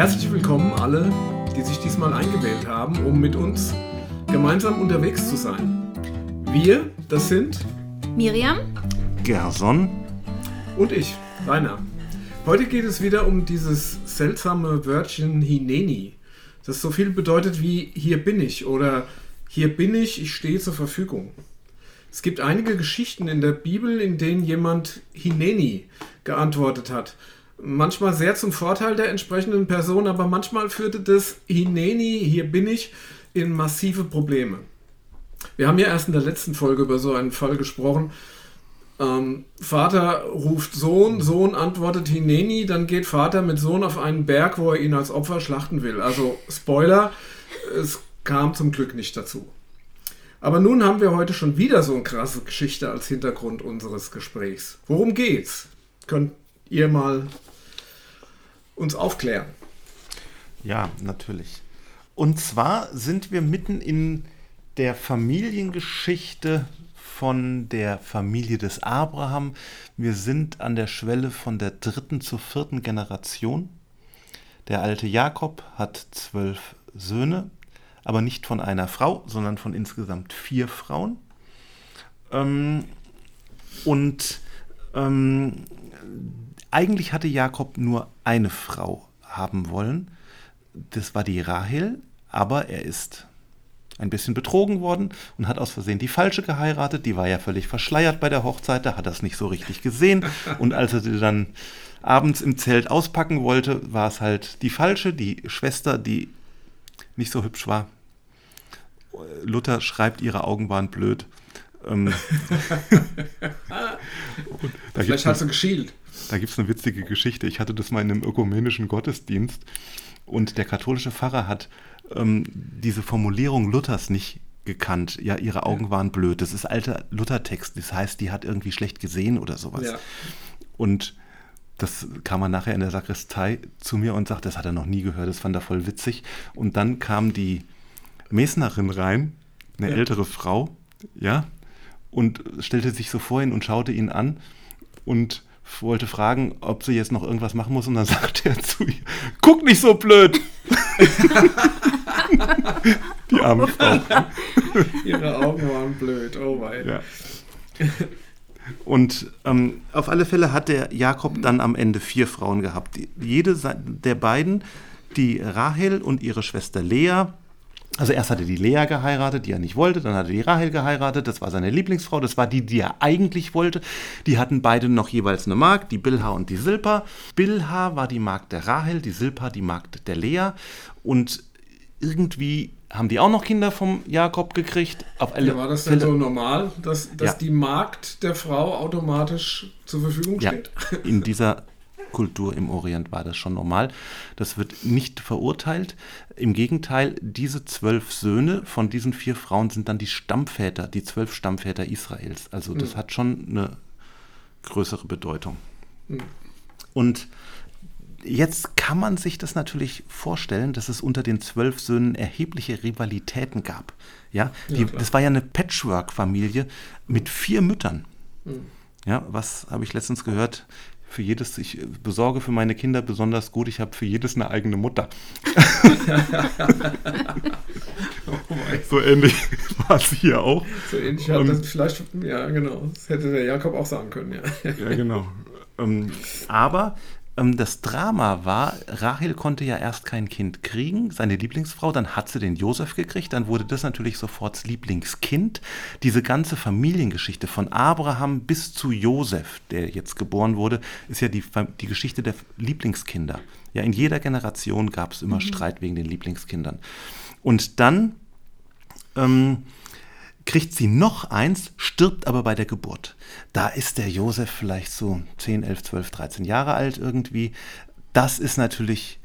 Herzlich willkommen alle, die sich diesmal eingewählt haben, um mit uns gemeinsam unterwegs zu sein. Wir, das sind Miriam, Gerson und ich, Rainer. Heute geht es wieder um dieses seltsame Wörtchen Hineni, das so viel bedeutet wie hier bin ich oder hier bin ich, ich stehe zur Verfügung. Es gibt einige Geschichten in der Bibel, in denen jemand Hineni geantwortet hat. Manchmal sehr zum Vorteil der entsprechenden Person, aber manchmal führte das Hineni, hier bin ich, in massive Probleme. Wir haben ja erst in der letzten Folge über so einen Fall gesprochen. Ähm, Vater ruft Sohn, Sohn antwortet Hineni, dann geht Vater mit Sohn auf einen Berg, wo er ihn als Opfer schlachten will. Also Spoiler, es kam zum Glück nicht dazu. Aber nun haben wir heute schon wieder so eine krasse Geschichte als Hintergrund unseres Gesprächs. Worum geht's? Könnt ihr mal uns aufklären? Ja, natürlich. Und zwar sind wir mitten in der Familiengeschichte von der Familie des Abraham. Wir sind an der Schwelle von der dritten zur vierten Generation. Der alte Jakob hat zwölf Söhne, aber nicht von einer Frau, sondern von insgesamt vier Frauen. Ähm, und ähm, eigentlich hatte Jakob nur eine Frau haben wollen. Das war die Rahel, aber er ist ein bisschen betrogen worden und hat aus Versehen die falsche geheiratet. Die war ja völlig verschleiert bei der Hochzeit, da hat er es nicht so richtig gesehen. Und als er sie dann abends im Zelt auspacken wollte, war es halt die falsche, die Schwester, die nicht so hübsch war. Luther schreibt, ihre Augen waren blöd. Ähm, Vielleicht hat sie geschielt. Da gibt es eine witzige Geschichte. Ich hatte das mal in einem ökumenischen Gottesdienst und der katholische Pfarrer hat ähm, diese Formulierung Luthers nicht gekannt. Ja, ihre Augen waren blöd. Das ist alter Luthertext. Das heißt, die hat irgendwie schlecht gesehen oder sowas. Ja. Und das kam man nachher in der Sakristei zu mir und sagte, das hat er noch nie gehört, das fand er voll witzig. Und dann kam die Mesnerin rein, eine ja. ältere Frau, ja, und stellte sich so vor ihn und schaute ihn an und wollte fragen, ob sie jetzt noch irgendwas machen muss und dann sagte er zu ihr, guck nicht so blöd. Die arme Frau. Ihre Augen waren blöd, oh mein. Ja. Und ähm, auf alle Fälle hat der Jakob dann am Ende vier Frauen gehabt. Jede der beiden, die Rahel und ihre Schwester Lea, also erst hatte die Lea geheiratet, die er nicht wollte, dann hatte die Rahel geheiratet, das war seine Lieblingsfrau, das war die, die er eigentlich wollte. Die hatten beide noch jeweils eine Magd, die Bilha und die Silpa. Bilha war die Magd der Rahel, die Silpa die Magd der Lea und irgendwie haben die auch noch Kinder vom Jakob gekriegt. Auf alle ja, war das denn so normal, dass, dass ja. die Magd der Frau automatisch zur Verfügung steht? Ja, in dieser Kultur im Orient war das schon normal. Das wird nicht verurteilt. Im Gegenteil, diese zwölf Söhne von diesen vier Frauen sind dann die Stammväter, die zwölf Stammväter Israels. Also das mhm. hat schon eine größere Bedeutung. Mhm. Und jetzt kann man sich das natürlich vorstellen, dass es unter den zwölf Söhnen erhebliche Rivalitäten gab. Ja, die, ja das war ja eine Patchwork-Familie mit vier Müttern. Mhm. Ja, was habe ich letztens gehört? Für jedes, ich besorge für meine Kinder besonders gut, ich habe für jedes eine eigene Mutter. oh so ähnlich war es hier auch. So ähnlich hat das vielleicht, ja genau, das hätte der Jakob auch sagen können, ja. ja, genau. Ähm, aber das Drama war, Rahel konnte ja erst kein Kind kriegen, seine Lieblingsfrau, dann hat sie den Josef gekriegt, dann wurde das natürlich sofort das Lieblingskind. Diese ganze Familiengeschichte von Abraham bis zu Josef, der jetzt geboren wurde, ist ja die, die Geschichte der Lieblingskinder. Ja, in jeder Generation gab es immer mhm. Streit wegen den Lieblingskindern. Und dann ähm, kriegt sie noch eins, stirbt aber bei der Geburt. Da ist der Josef vielleicht so 10, 11, 12, 13 Jahre alt irgendwie. Das ist natürlich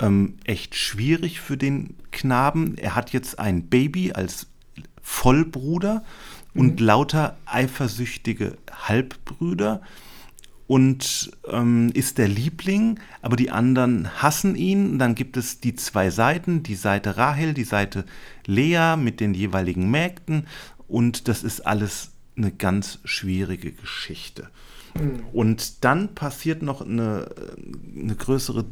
ähm, echt schwierig für den Knaben. Er hat jetzt ein Baby als Vollbruder und mhm. lauter eifersüchtige Halbbrüder und ähm, ist der Liebling, aber die anderen hassen ihn. Dann gibt es die zwei Seiten, die Seite Rahel, die Seite Lea mit den jeweiligen Mägden und das ist alles eine ganz schwierige Geschichte. Mhm. Und dann passiert noch eine, eine größere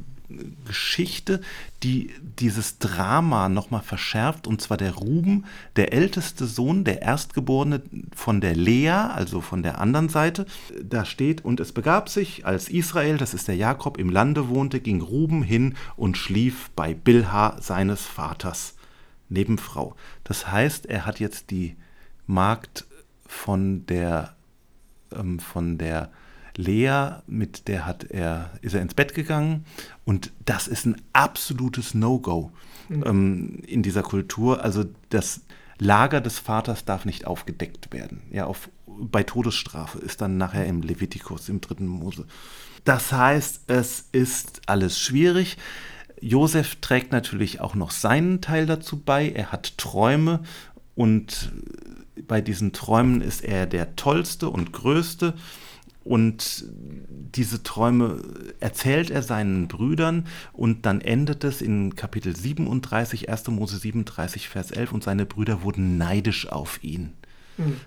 Geschichte, die dieses Drama nochmal verschärft. Und zwar der Ruben, der älteste Sohn, der Erstgeborene von der Lea, also von der anderen Seite. Da steht, und es begab sich, als Israel, das ist der Jakob, im Lande wohnte, ging Ruben hin und schlief bei Bilha seines Vaters, Nebenfrau. Das heißt, er hat jetzt die Magd von der, ähm, von der Lea, mit der hat er, ist er ins Bett gegangen und das ist ein absolutes No-Go mhm. ähm, in dieser Kultur. Also das Lager des Vaters darf nicht aufgedeckt werden. Ja, auf, bei Todesstrafe ist dann nachher im Levitikus, im dritten Mose. Das heißt, es ist alles schwierig. Josef trägt natürlich auch noch seinen Teil dazu bei. Er hat Träume und bei diesen Träumen ist er der tollste und größte. Und diese Träume erzählt er seinen Brüdern und dann endet es in Kapitel 37, 1. Mose 37, Vers 11 und seine Brüder wurden neidisch auf ihn. Mhm.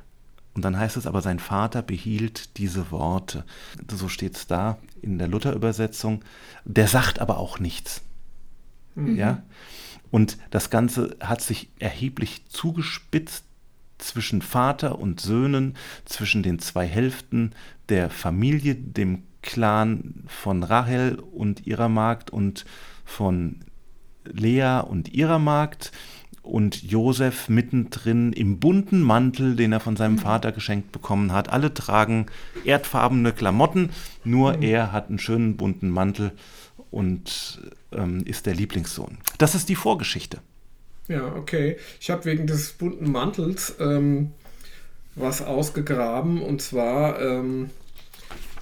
Und dann heißt es aber, sein Vater behielt diese Worte. So steht es da in der Luther-Übersetzung. Der sagt aber auch nichts. Mhm. Ja? Und das Ganze hat sich erheblich zugespitzt zwischen Vater und Söhnen, zwischen den zwei Hälften der Familie, dem Clan von Rahel und ihrer Magd und von Lea und ihrer Magd und Josef mittendrin im bunten Mantel, den er von seinem. Vater geschenkt bekommen hat. Alle tragen erdfarbene Klamotten, nur mhm. er hat einen schönen bunten Mantel und ähm, ist der Lieblingssohn. Das ist die Vorgeschichte. Ja, okay. Ich habe wegen des bunten Mantels ähm, was ausgegraben und zwar ähm,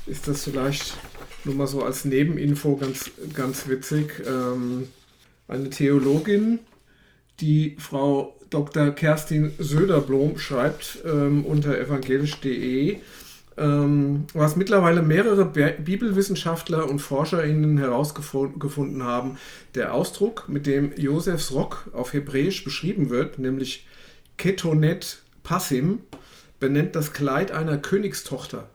ist das vielleicht nur mal so als Nebeninfo ganz, ganz witzig. Ähm, eine Theologin, die Frau Dr. Kerstin Söderblom schreibt ähm, unter evangelisch.de, ähm, was mittlerweile mehrere Bibelwissenschaftler und ForscherInnen herausgefunden haben, der Ausdruck, mit dem Josefs Rock auf Hebräisch beschrieben wird, nämlich Ketonet Passim, benennt das Kleid einer Königstochter,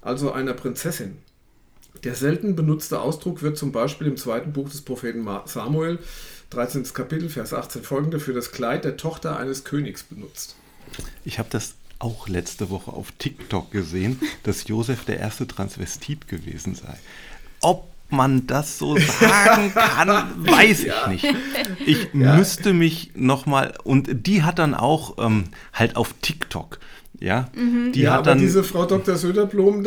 also einer Prinzessin. Der selten benutzte Ausdruck wird zum Beispiel im zweiten Buch des Propheten Samuel, 13. Kapitel, Vers 18 folgende, für das Kleid der Tochter eines Königs benutzt. Ich habe das auch letzte Woche auf TikTok gesehen, dass Josef der erste Transvestit gewesen sei. Ob man das so sagen kann, weiß ja. ich nicht. Ich ja. müsste mich nochmal, und die hat dann auch ähm, halt auf TikTok, ja, mhm. die ja, hat aber dann, diese Frau Dr. Söderblom,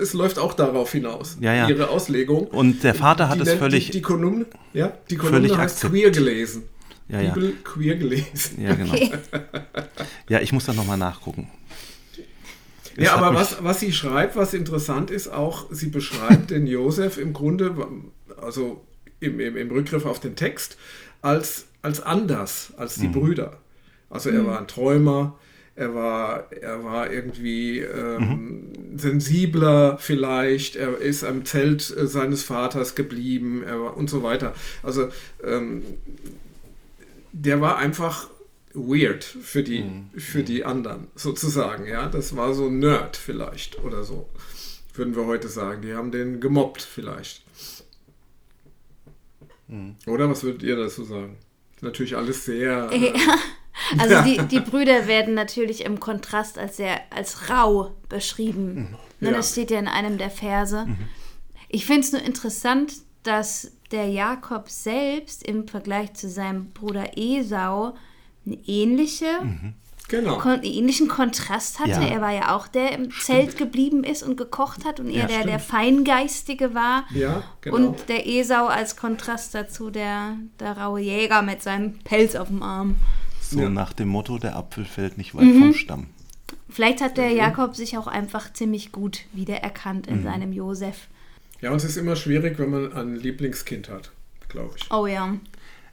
es läuft auch darauf hinaus, ja, ja. ihre Auslegung. Und der Vater hat die es völlig, die, die Kolumne, ja, die Kolumne heißt queer gelesen ja, ja. Bibel queer gelesen. Ja, genau. Okay. Ja, ich muss da nochmal nachgucken. Es ja, aber was, was sie schreibt, was interessant ist, auch, sie beschreibt den Josef im Grunde, also im, im, im Rückgriff auf den Text, als, als anders als die mhm. Brüder. Also er mhm. war ein Träumer, er war, er war irgendwie ähm, mhm. sensibler vielleicht, er ist am Zelt äh, seines Vaters geblieben er war, und so weiter. Also ähm, der war einfach weird für die, mhm. für die anderen, sozusagen. Ja, das war so ein Nerd vielleicht oder so, würden wir heute sagen. Die haben den gemobbt vielleicht. Mhm. Oder was würdet ihr dazu sagen? Natürlich alles sehr. Äh, also ja. die, die Brüder werden natürlich im Kontrast als sehr als rau beschrieben. Mhm. Ne, ja. Das steht ja in einem der Verse. Mhm. Ich finde es nur interessant, dass der Jakob selbst im Vergleich zu seinem Bruder Esau eine ähnliche, mhm. genau. kon ähnlichen Kontrast hatte. Ja. Er war ja auch der im Stimmt. Zelt geblieben ist und gekocht hat und er der, der Feingeistige war. Ja, genau. Und der Esau als Kontrast dazu der, der raue Jäger mit seinem Pelz auf dem Arm. So ja. nach dem Motto, der Apfel fällt nicht weit mhm. vom Stamm. Vielleicht hat der Jakob sich auch einfach ziemlich gut wiedererkannt in mhm. seinem Josef. Ja, und es ist immer schwierig, wenn man ein Lieblingskind hat, glaube ich. Oh ja.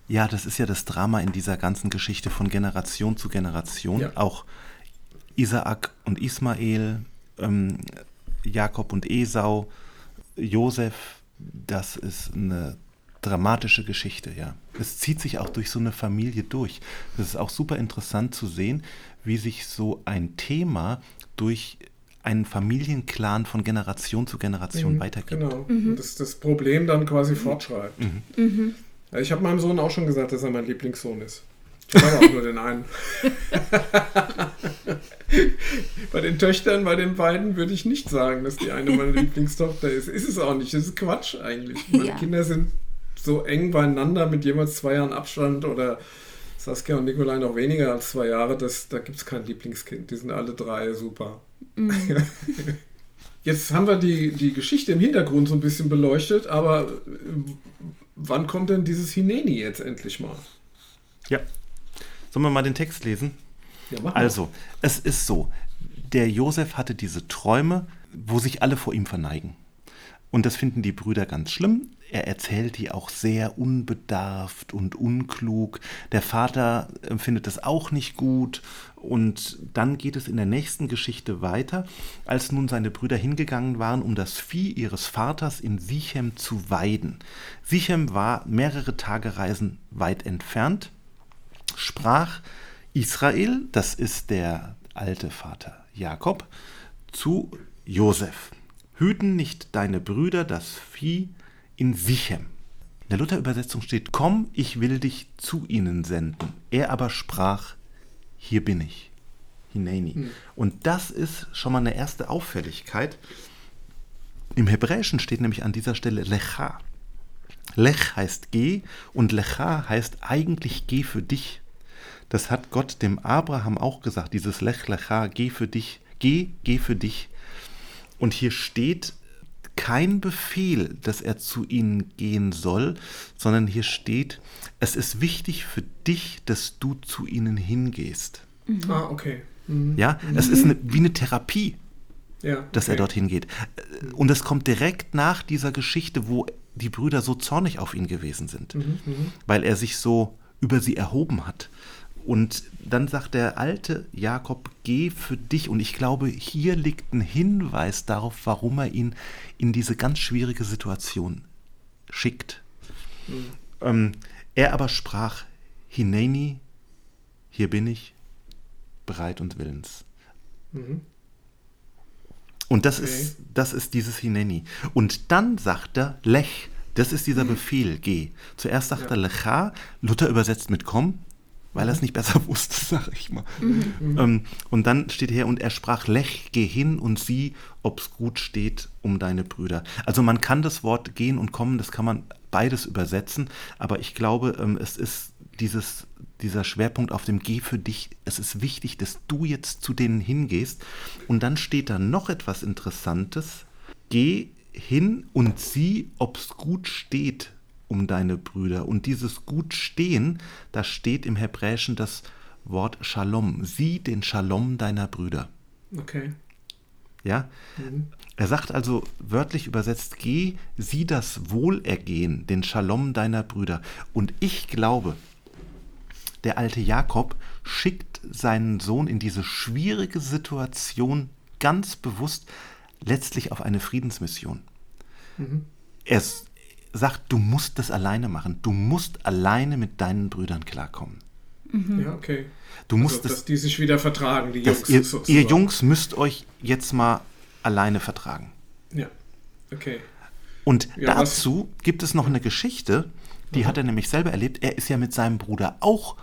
Ja, das ist ja das Drama in dieser ganzen Geschichte von Generation zu Generation. Ja. Auch Isaak und Ismael, ähm, Jakob und Esau, Josef, das ist eine dramatische Geschichte, ja. Es zieht sich auch durch so eine Familie durch. Das ist auch super interessant zu sehen, wie sich so ein Thema durch einen Familienclan von Generation zu Generation Mhm, weitergibt. Genau. Und Das, das Problem dann quasi fortschreibt. Ja, ich habe meinem Sohn auch schon gesagt, dass er mein Lieblingssohn ist. Ich habe auch nur den einen. bei den Töchtern, bei den beiden würde ich nicht sagen, dass die eine meine Lieblingstochter ist. Ist es auch nicht. Das ist Quatsch eigentlich. Meine Ja. Kinder sind so eng beieinander mit jeweils zwei Jahren Abstand oder Saskia und Nikolai noch weniger als zwei Jahre. Das, da gibt es kein Lieblingskind. Die sind alle drei super. Jetzt haben wir die, die Geschichte im Hintergrund so ein bisschen beleuchtet, aber äh, wann kommt denn dieses Hineni jetzt endlich mal? Ja. Sollen wir mal den Text lesen? Ja, mach mal. Also, es ist so, der Josef hatte diese Träume, wo sich alle vor ihm verneigen. Und das finden die Brüder ganz schlimm. Er erzählt die auch sehr unbedarft und unklug. Der Vater äh, findet das auch nicht gut. Und dann geht es in der nächsten Geschichte weiter, als nun seine Brüder hingegangen waren, um das Vieh ihres Vaters in Sichem zu weiden. Sichem war mehrere Tagereisen weit entfernt sprach Israel, das ist der alte Vater Jakob, zu Josef: Hüten nicht deine Brüder das Vieh in Sichem. In der Luther-Übersetzung steht: Komm, ich will dich zu ihnen senden. Er aber sprach: Hier bin ich. Hineni. Und das ist schon mal eine erste Auffälligkeit. Im Hebräischen steht nämlich an dieser Stelle Lecha. Lech heißt geh und Lecha heißt eigentlich geh für dich. Das hat Gott dem Abraham auch gesagt, dieses Lech Lecha, geh für dich, geh, geh für dich. Und hier steht kein Befehl, dass er zu ihnen gehen soll, sondern hier steht, es ist wichtig für dich, dass du zu ihnen hingehst. Ah, okay. Mhm. Ja, es ist eine, wie eine Therapie Ja, dass er okay. dorthin geht. Und es kommt direkt nach dieser Geschichte, wo die Brüder so zornig auf ihn gewesen sind, Mhm, weil er sich so über sie erhoben hat. Und dann sagt der alte Jakob, geh für dich. Und ich glaube, hier liegt ein Hinweis darauf, warum er ihn in diese ganz schwierige Situation schickt. Ähm, er aber sprach, Hineni, hier bin ich, bereit und willens. Mhm. Und das, Okay. ist, das ist dieses Hineni. Und dann sagt er Lech. Das ist dieser Befehl, geh. Zuerst sagt Ja. er Lecha, Luther übersetzt mit komm, weil er es nicht besser wusste, sag ich mal. Ähm, und dann steht hier, und er sprach Lech, geh hin und sieh, ob's gut steht um deine Brüder. Also man kann das Wort gehen und kommen, das kann man beides übersetzen, aber ich glaube, ähm, es ist dieses, dieser Schwerpunkt auf dem Geh für dich. Es ist wichtig, dass du jetzt zu denen hingehst. Und dann steht da noch etwas Interessantes. Geh hin und sieh, ob's gut steht um deine Brüder. Und dieses gut stehen, da steht im Hebräischen das Wort Shalom. Sieh den Shalom deiner Brüder. Okay. Ja? Er sagt also wörtlich übersetzt, geh, sieh das Wohlergehen, den Shalom deiner Brüder. Und ich glaube, der alte Jakob schickt seinen Sohn in diese schwierige Situation ganz bewusst letztlich auf eine Friedensmission. Er s- sagt, du musst das alleine machen. Du musst alleine mit deinen Brüdern klarkommen. Ja, okay. Du musst Also, es dass die sich wieder vertragen, die Jungs. ihr, sozusagen. ihr Jungs müsst euch jetzt mal alleine vertragen. Ja, okay. Und Ja, was- dazu gibt es noch eine Geschichte, die hat er nämlich selber erlebt. Er ist ja mit seinem Bruder auch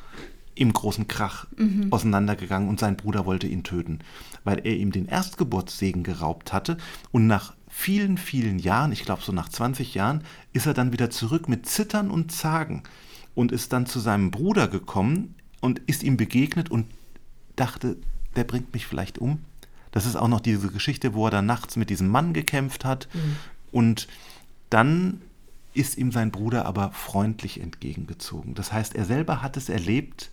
im großen Krach auseinandergegangen und sein Bruder wollte ihn töten, weil er ihm den Erstgeburtssegen geraubt hatte. Und nach vielen, vielen Jahren, ich glaube so nach 20 Jahren, ist er dann wieder zurück mit Zittern und Zagen und ist dann zu seinem Bruder gekommen und ist ihm begegnet und dachte, der bringt mich vielleicht um. Das ist auch noch diese Geschichte, wo er dann nachts mit diesem Mann gekämpft hat. Und dann ist ihm sein Bruder aber freundlich entgegengezogen. Das heißt, er selber hat es erlebt,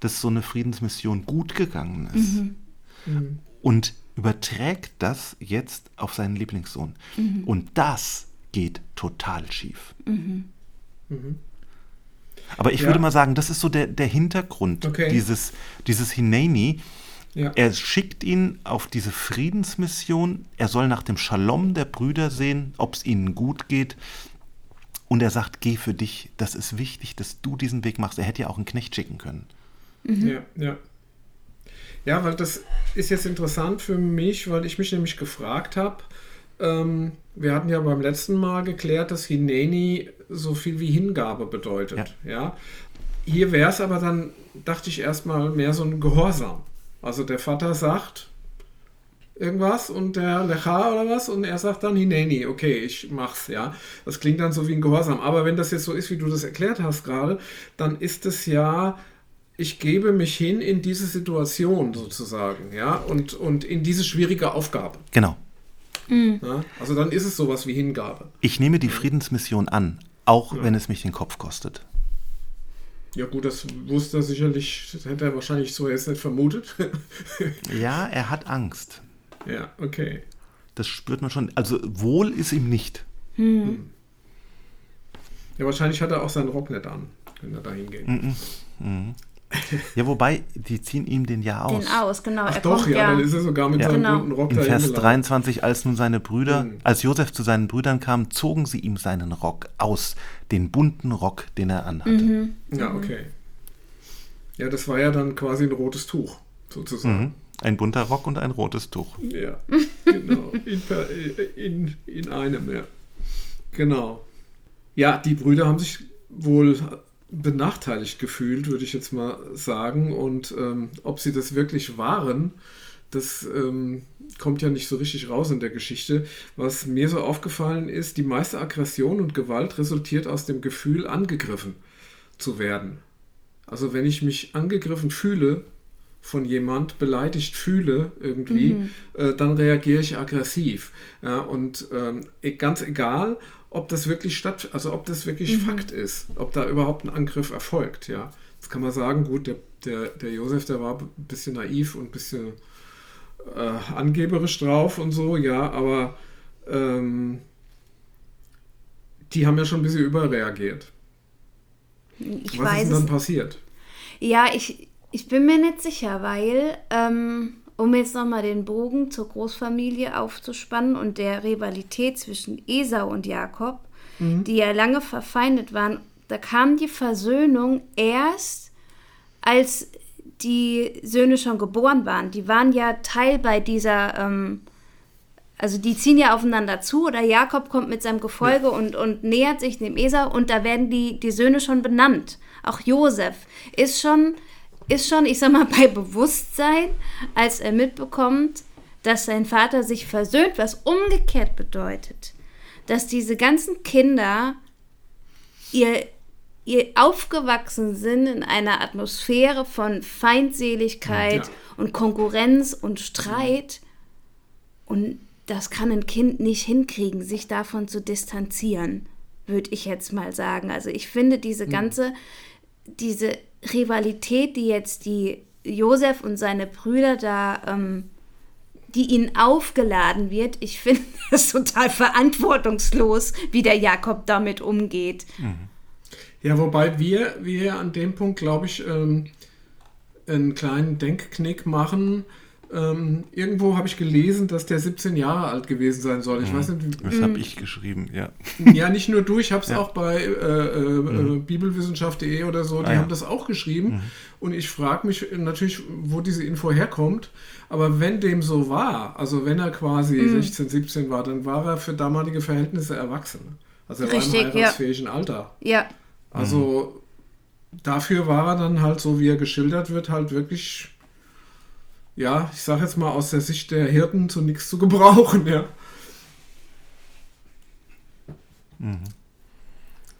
dass so eine Friedensmission gut gegangen ist. Und überträgt das jetzt auf seinen Lieblingssohn. Und das geht total schief. Aber ich Ja. würde mal sagen, das ist so der, der Hintergrund Okay. dieses, dieses Hineni. Ja. Er schickt ihn auf diese Friedensmission. Er soll nach dem Shalom der Brüder sehen, ob es ihnen gut geht. Und er sagt, geh für dich. Das ist wichtig, dass du diesen Weg machst. Er hätte ja auch einen Knecht schicken können. Ja, ja. Ja, weil das ist jetzt interessant für mich, weil ich mich nämlich gefragt habe, ähm, wir hatten ja beim letzten Mal geklärt, dass Hineni so viel wie Hingabe bedeutet. Ja. ja? Hier wäre es aber dann, dachte ich erstmal, mehr so ein Gehorsam. Also der Vater sagt irgendwas und der Lecha oder was und er sagt dann Hineni, okay, ich mach's, ja. Das klingt dann so wie ein Gehorsam. Aber wenn das jetzt so ist, wie du das erklärt hast gerade, dann ist es ja ich gebe mich hin in diese Situation sozusagen, ja, und, und in diese schwierige Aufgabe. Genau. Mhm. Ja, also dann ist es sowas wie Hingabe. Ich nehme die Friedensmission an, auch ja. wenn es mich den Kopf kostet. Ja gut, das wusste er sicherlich, das hätte er wahrscheinlich so jetzt nicht vermutet. ja, er hat Angst. Ja, okay. Das spürt man schon. Also wohl ist ihm nicht. Hm. Ja, wahrscheinlich hat er auch seinen Rock nicht an, wenn er da hingeht. Mhm. Mhm. Ja, wobei, die ziehen ihm den ja aus. Den aus, genau. Ach er doch, kommt, ja, ja, dann ist er sogar mit ja. seinem genau. bunten Rock In Vers 23, als nun seine Brüder, mhm. als Josef zu seinen Brüdern kam, zogen sie ihm seinen Rock aus, den bunten Rock, den er anhatte. Mhm. Ja, okay. Ja, das war ja dann quasi ein rotes Tuch, sozusagen. Mhm. Ein bunter Rock und ein rotes Tuch. Ja, genau. In, in, in einem, ja. Genau. Ja, die Brüder haben sich wohl benachteiligt gefühlt, würde ich jetzt mal sagen. Und ähm, ob sie das wirklich waren, das ähm, kommt ja nicht so richtig raus in der Geschichte. Was mir so aufgefallen ist, die meiste Aggression und Gewalt resultiert aus dem Gefühl, angegriffen zu werden. Also wenn ich mich angegriffen fühle von jemand, beleidigt fühle irgendwie, mhm. äh, dann reagiere ich aggressiv. Ja, und ähm, e-, ganz egal, ob das wirklich statt, also ob das wirklich mhm. Fakt ist, ob da überhaupt ein Angriff erfolgt, ja. Jetzt kann man sagen, gut, der, der, der Josef, der war ein bisschen naiv und ein bisschen äh, angeberisch drauf und so, ja, aber ähm, die haben ja schon ein bisschen überreagiert. Ich Was weiß ist denn dann passiert? Ja, ich, ich bin mir nicht sicher, weil ähm, um jetzt nochmal den Bogen zur Großfamilie aufzuspannen und der Rivalität zwischen Esau und Jakob, mhm. die ja lange verfeindet waren, da kam die Versöhnung erst, als die Söhne schon geboren waren. Die waren ja Teil bei dieser, ähm, also die ziehen ja aufeinander zu oder Jakob kommt mit seinem Gefolge ja. und, und nähert sich dem Esau und da werden die, die Söhne schon benannt. Auch Josef ist schon ist schon, ich sag mal, bei Bewusstsein, als er mitbekommt, dass sein Vater sich versöhnt, was umgekehrt bedeutet, dass diese ganzen Kinder ihr, ihr aufgewachsen sind in einer Atmosphäre von Feindseligkeit ja. und Konkurrenz und Streit. Und das kann ein Kind nicht hinkriegen, sich davon zu distanzieren, würde ich jetzt mal sagen. Also ich finde diese ganze, diese Rivalität, die jetzt die Josef und seine Brüder da, ähm, die ihnen aufgeladen wird, ich finde es total verantwortungslos, wie der Jakob damit umgeht. Mhm. Ja, wobei wir, wir an dem Punkt, glaube ich, ähm, einen kleinen Denkknick machen, ähm, irgendwo habe ich gelesen, dass der 17 Jahre alt gewesen sein soll. Ich mhm. weiß nicht, das habe ich geschrieben, ja. Ja, nicht nur du, ich habe es ja. auch bei äh, äh, mhm. bibelwissenschaft.de oder so, die ah, ja. haben das auch geschrieben. Mhm. Und ich frage mich natürlich, wo diese Info herkommt. Aber wenn dem so war, also wenn er quasi 16, mhm. 17 war, dann war er für damalige Verhältnisse erwachsen. Also er Richtig, war im heiratsfähigen ja. Alter. Ja. Also dafür war er dann halt so, wie er geschildert wird, halt wirklich ja, ich sage jetzt mal aus der Sicht der Hirten zu nichts zu gebrauchen, ja. Mhm.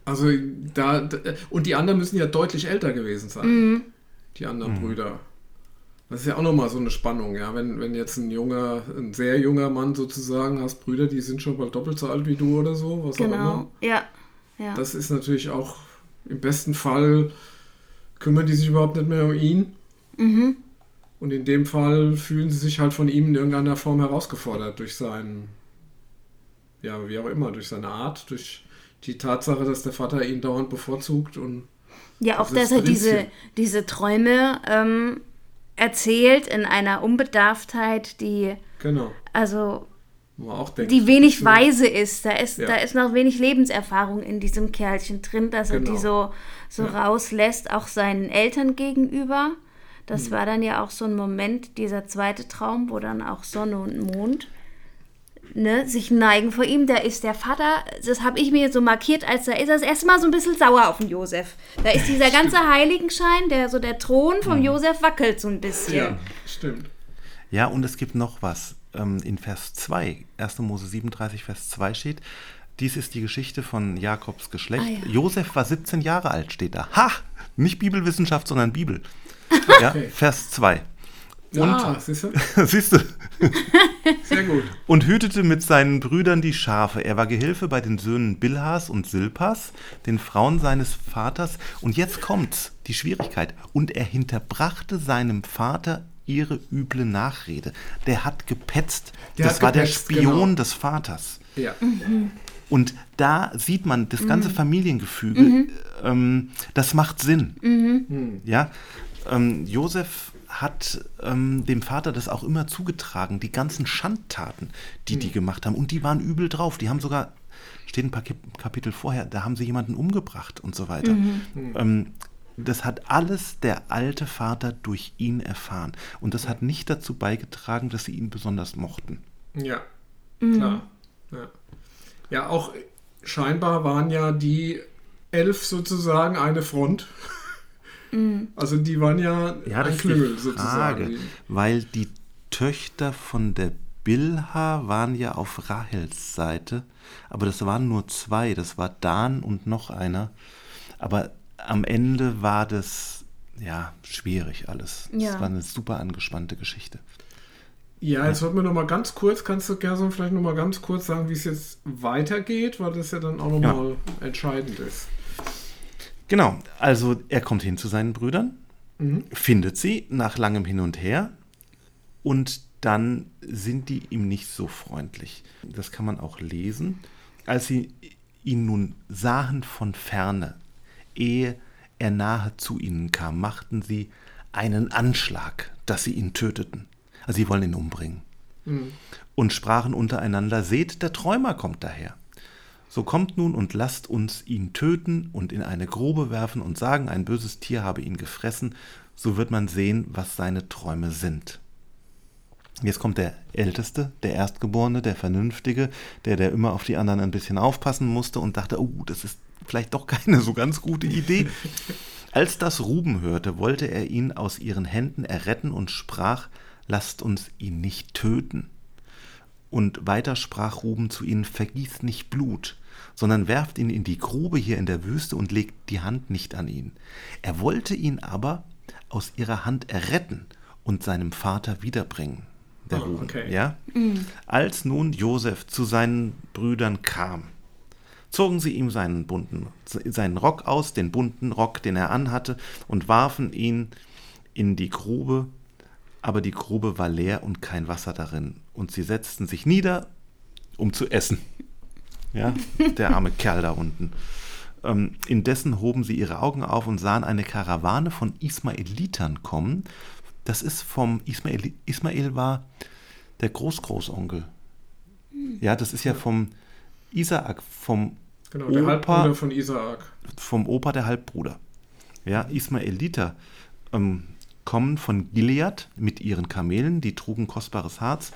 Also da, und die anderen müssen ja deutlich älter gewesen sein, mhm. die anderen mhm. Brüder. Das ist ja auch nochmal so eine Spannung, ja. Wenn, wenn jetzt ein junger, ein sehr junger Mann sozusagen hast, Brüder, die sind schon bald doppelt so alt wie du oder so, was genau. auch immer. Ja. ja. Das ist natürlich auch im besten Fall kümmern die sich überhaupt nicht mehr um ihn. Mhm. Und in dem Fall fühlen sie sich halt von ihm in irgendeiner Form herausgefordert durch seinen, ja, wie auch immer, durch seine Art, durch die Tatsache, dass der Vater ihn dauernd bevorzugt und. Ja, auch dass er diese, diese Träume ähm, erzählt in einer Unbedarftheit, die. Genau. Also. Denkt, die wenig weise ist. Da ist, ja. da ist noch wenig Lebenserfahrung in diesem Kerlchen drin, dass genau. er die genau. so, so ja. rauslässt, auch seinen Eltern gegenüber Das war dann ja auch so ein Moment, dieser zweite Traum, wo dann auch Sonne und Mond ne, sich neigen vor ihm. Da ist der Vater, das habe ich mir so markiert, als da ist er das erste Mal so ein bisschen sauer auf den Josef. Da ist dieser ganze Heiligenschein, der so der Thron vom Josef wackelt so ein bisschen. Ja, stimmt. Ja, und es gibt noch was. Ähm, in Vers 2, 1. Mose 37, Vers 2 steht, dies ist die Geschichte von Jakobs Geschlecht. Ah, ja. Josef war 17 Jahre alt, steht da. Ha! Nicht Bibelwissenschaft, sondern Bibel. Ja, Okay. Vers 2. Und ah, siehst du? siehst du, Sehr gut. und hütete mit seinen Brüdern die Schafe. Er war Gehilfe bei den Söhnen Bilhas und Silpas, den Frauen seines Vaters. Und jetzt kommt's, die Schwierigkeit. Und er hinterbrachte seinem Vater ihre üble Nachrede. Der hat gepetzt. Der das hat war der gepetzt, Spion genau. des Vaters. Ja. Und da sieht man das ganze Familiengefüge, ähm, das macht Sinn. Ja, ähm, Josef hat ähm, dem Vater das auch immer zugetragen, die ganzen Schandtaten, die die gemacht haben. Und die waren übel drauf. Die haben sogar, steht ein paar Kapitel vorher, da haben sie jemanden umgebracht und so weiter. Ähm, das hat alles der alte Vater durch ihn erfahren. Und das hat nicht dazu beigetragen, dass sie ihn besonders mochten. Ja, klar. Ja. ja, auch scheinbar waren ja die elf sozusagen eine Front. Also die waren ja, Ja, das ein Frage, sozusagen. weil die Töchter von der Bilha waren ja auf Rahels Seite, aber das waren nur zwei, das war Dan und noch einer. Aber am Ende war das ja schwierig alles. Ja. Das war eine super angespannte Geschichte. Ja, jetzt sollten wir noch mal ganz kurz, kannst du Gerson vielleicht noch mal ganz kurz sagen, wie es jetzt weitergeht, weil das ja dann auch noch Ja. mal entscheidend ist. Genau, also er kommt hin zu seinen Brüdern, findet sie nach langem Hin und Her und dann sind die ihm nicht so freundlich. Das kann man auch lesen. Als sie ihn nun sahen von ferne, ehe er nahe zu ihnen kam, machten sie einen Anschlag, dass sie ihn töteten. Also sie wollen ihn umbringen. Und sprachen untereinander, seht, der Träumer kommt daher. So kommt nun und lasst uns ihn töten und in eine Grube werfen und sagen, ein böses Tier habe ihn gefressen, so wird man sehen, was seine Träume sind. Jetzt kommt der Älteste, der Erstgeborene, der Vernünftige, der, der immer auf die anderen ein bisschen aufpassen musste und dachte, oh, das ist vielleicht doch keine so ganz gute Idee. Als das Ruben hörte, wollte er ihn aus ihren Händen erretten und sprach, lasst uns ihn nicht töten. Und weiter sprach Ruben zu ihnen, vergießt nicht Blut, sondern werft ihn in die Grube hier in der Wüste und legt die Hand nicht an ihn. Er wollte ihn aber aus ihrer Hand erretten und seinem Vater wiederbringen. Der Oh, Ruben, okay. ja? Als nun Josef zu seinen Brüdern kam, zogen sie ihm seinen bunten, seinen Rock aus, den bunten Rock, den er anhatte, und warfen ihn in die Grube, aber die Grube war leer und kein Wasser darin. Und sie setzten sich nieder, um zu essen. Ja, der arme Kerl da unten. Ähm, indessen hoben sie ihre Augen auf und sahen eine Karawane von Ismaelitern kommen. Das ist vom Ismael, Ismael war der Großgroßonkel. Ja, das ist ja vom Isaak, vom Genau, der Opa- Halbbruder von Isaak. vom Opa der Halbbruder. Ja, Ismaeliter ähm, kommen von Gilead mit ihren Kamelen, die trugen kostbares Harz.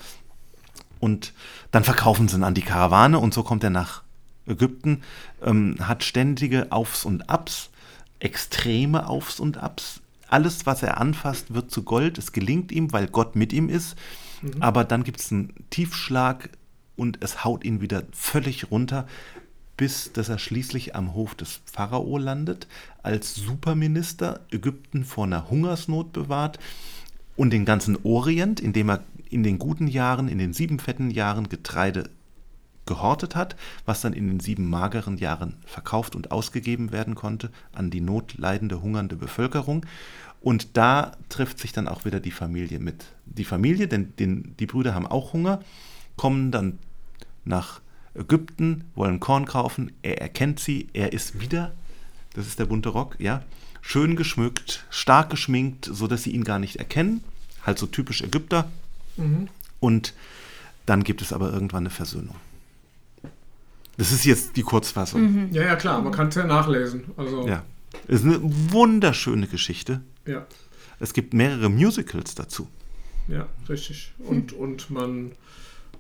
Und dann verkaufen sie ihn an die Karawane und so kommt er nach Ägypten, ähm, hat ständige Aufs und Abs, extreme Aufs und Abs. Alles, was er anfasst, wird zu Gold. Es gelingt ihm, weil Gott mit ihm ist. Aber dann gibt es einen Tiefschlag und es haut ihn wieder völlig runter, bis dass er schließlich am Hof des Pharao landet, als Superminister Ägypten vor einer Hungersnot bewahrt und den ganzen Orient, indem er in den guten Jahren, in den sieben fetten Jahren Getreide gehortet hat, was dann in den sieben mageren Jahren verkauft und ausgegeben werden konnte an die notleidende, hungernde Bevölkerung. Und da trifft sich dann auch wieder die Familie mit. Die Familie, denn den, die Brüder haben auch Hunger, kommen dann nach Ägypten, wollen Korn kaufen, er erkennt sie, er ist wieder, das ist der bunte Rock, ja, schön geschmückt, stark geschminkt, sodass sie ihn gar nicht erkennen, halt so typisch Ägypter. Und dann gibt es aber irgendwann eine Versöhnung. Das ist jetzt die Kurzfassung. Ja, ja, klar, man kann es ja nachlesen. Also, Ja. Es ist eine wunderschöne Geschichte. ja. Es gibt mehrere Musicals dazu. Ja, richtig. Und, und man,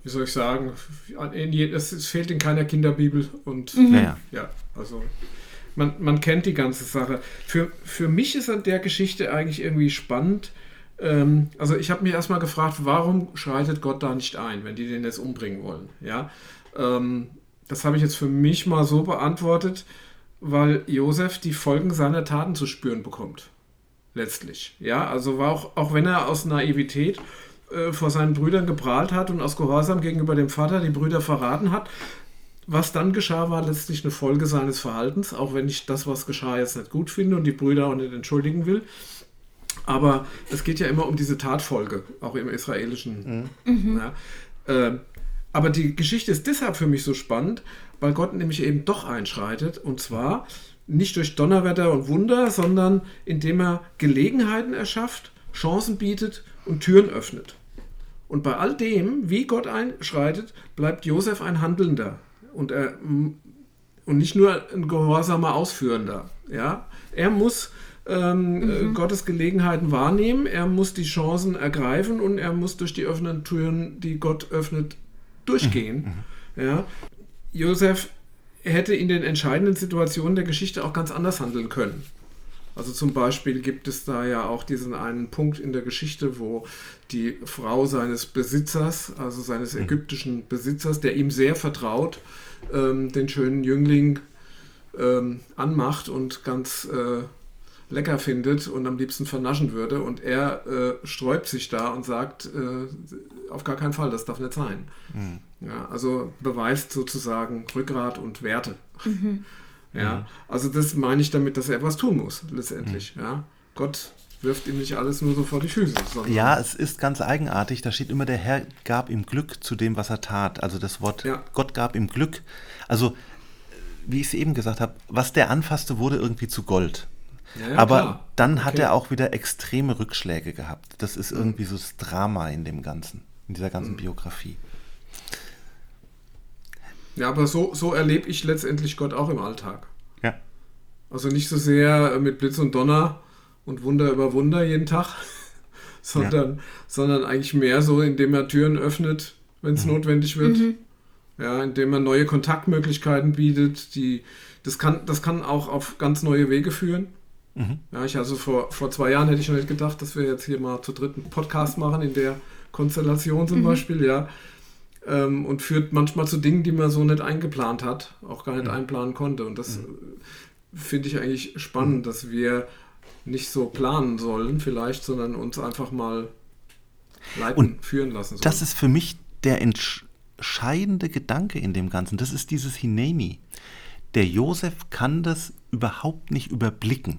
wie soll ich sagen, es, fehlt in keiner Kinderbibel. Und mhm. ja, ja, also man, man kennt die ganze Sache. Für, für mich ist an der Geschichte eigentlich irgendwie spannend. Ähm, also ich habe mich erstmal gefragt, warum schreitet Gott da nicht ein, wenn die den jetzt umbringen wollen? Ja, ähm, das habe ich jetzt für mich mal so beantwortet, weil Josef die Folgen seiner Taten zu spüren bekommt. Letztlich. Ja, also war auch, auch wenn er aus Naivität äh, vor seinen Brüdern geprahlt hat und aus Gehorsam gegenüber dem Vater die Brüder verraten hat, was dann geschah, war letztlich eine Folge seines Verhaltens, auch wenn ich das, was geschah, jetzt nicht gut finde und die Brüder auch nicht entschuldigen will. Aber es geht ja immer um diese Tatfolge, auch im israelischen. Mhm. Ja. Äh, aber die Geschichte ist deshalb für mich so spannend, weil Gott nämlich eben doch einschreitet. Und zwar nicht durch Donnerwetter und Wunder, sondern indem er Gelegenheiten erschafft, Chancen bietet und Türen öffnet. Und bei all dem, wie Gott einschreitet, bleibt Josef ein Handelnder und, er, und nicht nur ein gehorsamer Ausführender. Ja? Er muss ähm, mhm. Äh, Gottes Gelegenheiten wahrnehmen, er muss die Chancen ergreifen und er muss durch die offenen Türen, die Gott öffnet, durchgehen. Mhm. Ja? Josef hätte in den entscheidenden Situationen der Geschichte auch ganz anders handeln können. Also zum Beispiel gibt es da ja auch diesen einen Punkt in der Geschichte, wo die Frau seines Besitzers, also seines mhm. ägyptischen Besitzers, der ihm sehr vertraut, ähm, den schönen Jüngling ähm, anmacht und ganz äh, lecker findet und am liebsten vernaschen würde. Und er äh, sträubt sich da und sagt, äh, auf gar keinen Fall, das darf nicht sein. Mhm. Ja, also beweist sozusagen Rückgrat und Werte. Mhm. Ja, also das meine ich damit, dass er etwas tun muss, letztendlich. Mhm. Ja, Gott wirft ihm nicht alles nur so vor die Füße. Ja, es ist ganz eigenartig. Da steht immer, der Herr gab ihm Glück zu dem, was er tat. Also das Wort ja. Gott gab ihm Glück. Also, wie ich es eben gesagt habe, was der anfasste, wurde irgendwie zu Gold. Ja, Aber klar. dann okay. hat er auch wieder extreme Rückschläge gehabt. Das ist irgendwie so das Drama in dem Ganzen, in dieser ganzen mhm. Biografie. Ja, aber so, so erlebe ich letztendlich Gott auch im Alltag. Ja. Also nicht so sehr mit Blitz und Donner und Wunder über Wunder jeden Tag, sondern, ja. sondern eigentlich mehr so, indem er Türen öffnet, wenn es mhm. notwendig wird. Mhm. Ja, indem er neue Kontaktmöglichkeiten bietet, die, das kann, das kann auch auf ganz neue Wege führen. Mhm. Ja, ich also vor, vor zwei Jahren hätte ich noch nicht gedacht, dass wir jetzt hier mal zu dritten Podcast machen, in der Konstellation zum mhm. Beispiel, ja. Ähm, und führt manchmal zu Dingen, die man so nicht eingeplant hat, auch gar nicht mhm. einplanen konnte. Und das mhm. finde ich eigentlich spannend, dass wir nicht so planen sollen, vielleicht, sondern uns einfach mal leiten, und führen lassen sollen. Das ist für mich der entscheidende Gedanke in dem Ganzen. Das ist dieses Hineni. Der Josef kann das überhaupt nicht überblicken.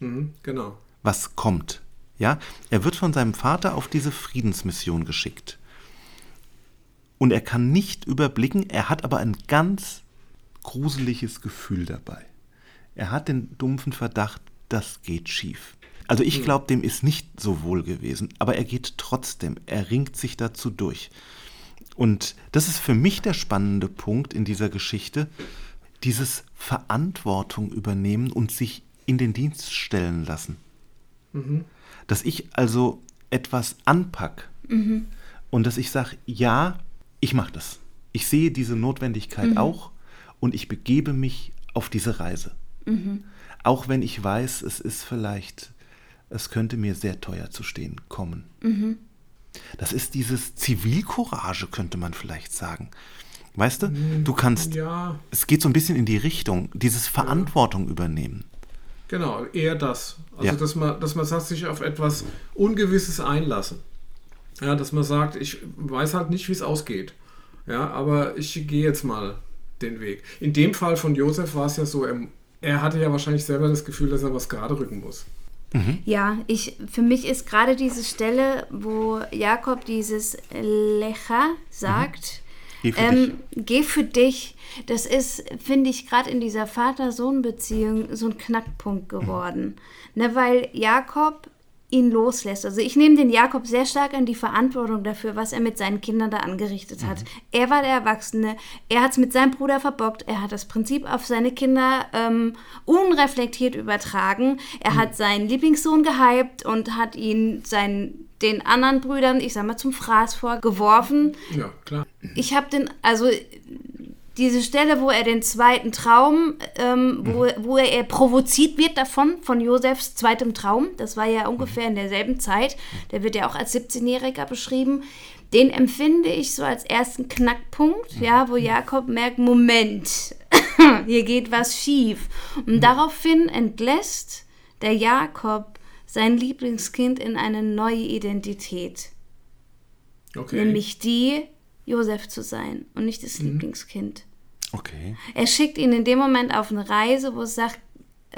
Mhm, genau. Was kommt. Ja, er wird von seinem Vater auf diese Friedensmission geschickt. Und er kann nicht überblicken, er hat aber ein ganz gruseliges Gefühl dabei. Er hat den dumpfen Verdacht, das geht schief. Also ich hm. glaube, dem ist nicht so wohl gewesen, aber er geht trotzdem, er ringt sich dazu durch. Und das ist für mich der spannende Punkt in dieser Geschichte, dieses Verantwortung übernehmen und sich in den Dienst stellen lassen. Mhm. Dass ich also etwas anpack mhm. und dass ich sage, ja, ich mache das. Ich sehe diese Notwendigkeit mhm. auch und ich begebe mich auf diese Reise. Mhm. Auch wenn ich weiß, es ist vielleicht, es könnte mir sehr teuer zu stehen kommen. Mhm. Das ist dieses Zivilcourage, könnte man vielleicht sagen. Weißt du, du kannst, ja. es geht so ein bisschen in die Richtung, dieses Verantwortung ja. übernehmen. Genau, eher das. Also, ja. dass, man, dass man sagt, sich auf etwas Ungewisses einlassen. Ja, dass man sagt, ich weiß halt nicht, wie es ausgeht. Ja, aber ich gehe jetzt mal den Weg. In dem Fall von Josef war es ja so, er, er hatte ja wahrscheinlich selber das Gefühl, dass er was gerade rücken muss. Mhm. Ja, ich, für mich ist gerade diese Stelle, wo Jakob dieses Lecha sagt, mhm. geh, für ähm, geh für dich, das ist, finde ich, gerade in dieser Vater-Sohn-Beziehung so ein Knackpunkt geworden. Mhm. Ne, weil Jakob ihn loslässt. Also ich nehme den Jakob sehr stark an die Verantwortung dafür, was er mit seinen Kindern da angerichtet hat. Er war der Erwachsene, er hat es mit seinem Bruder verbockt, er hat das Prinzip auf seine Kinder ähm, unreflektiert übertragen, er hat seinen Lieblingssohn gehypt und hat ihn seinen den anderen Brüdern, ich sag mal, zum Fraß vorgeworfen. Ja, klar. Ich habe den, also diese Stelle, wo er den zweiten Traum, ähm, wo, wo er, er provoziert wird davon, von Josefs zweitem Traum, das war ja ungefähr in derselben Zeit, der wird ja auch als 17-Jähriger beschrieben, den empfinde ich so als ersten Knackpunkt, ja, wo Jakob merkt, Moment, hier geht was schief. Und daraufhin entlässt der Jakob sein Lieblingskind in eine neue Identität, Okay. nämlich die, Josef zu sein und nicht das Lieblingskind. Okay. Er schickt ihn in dem Moment auf eine Reise, wo es sagt,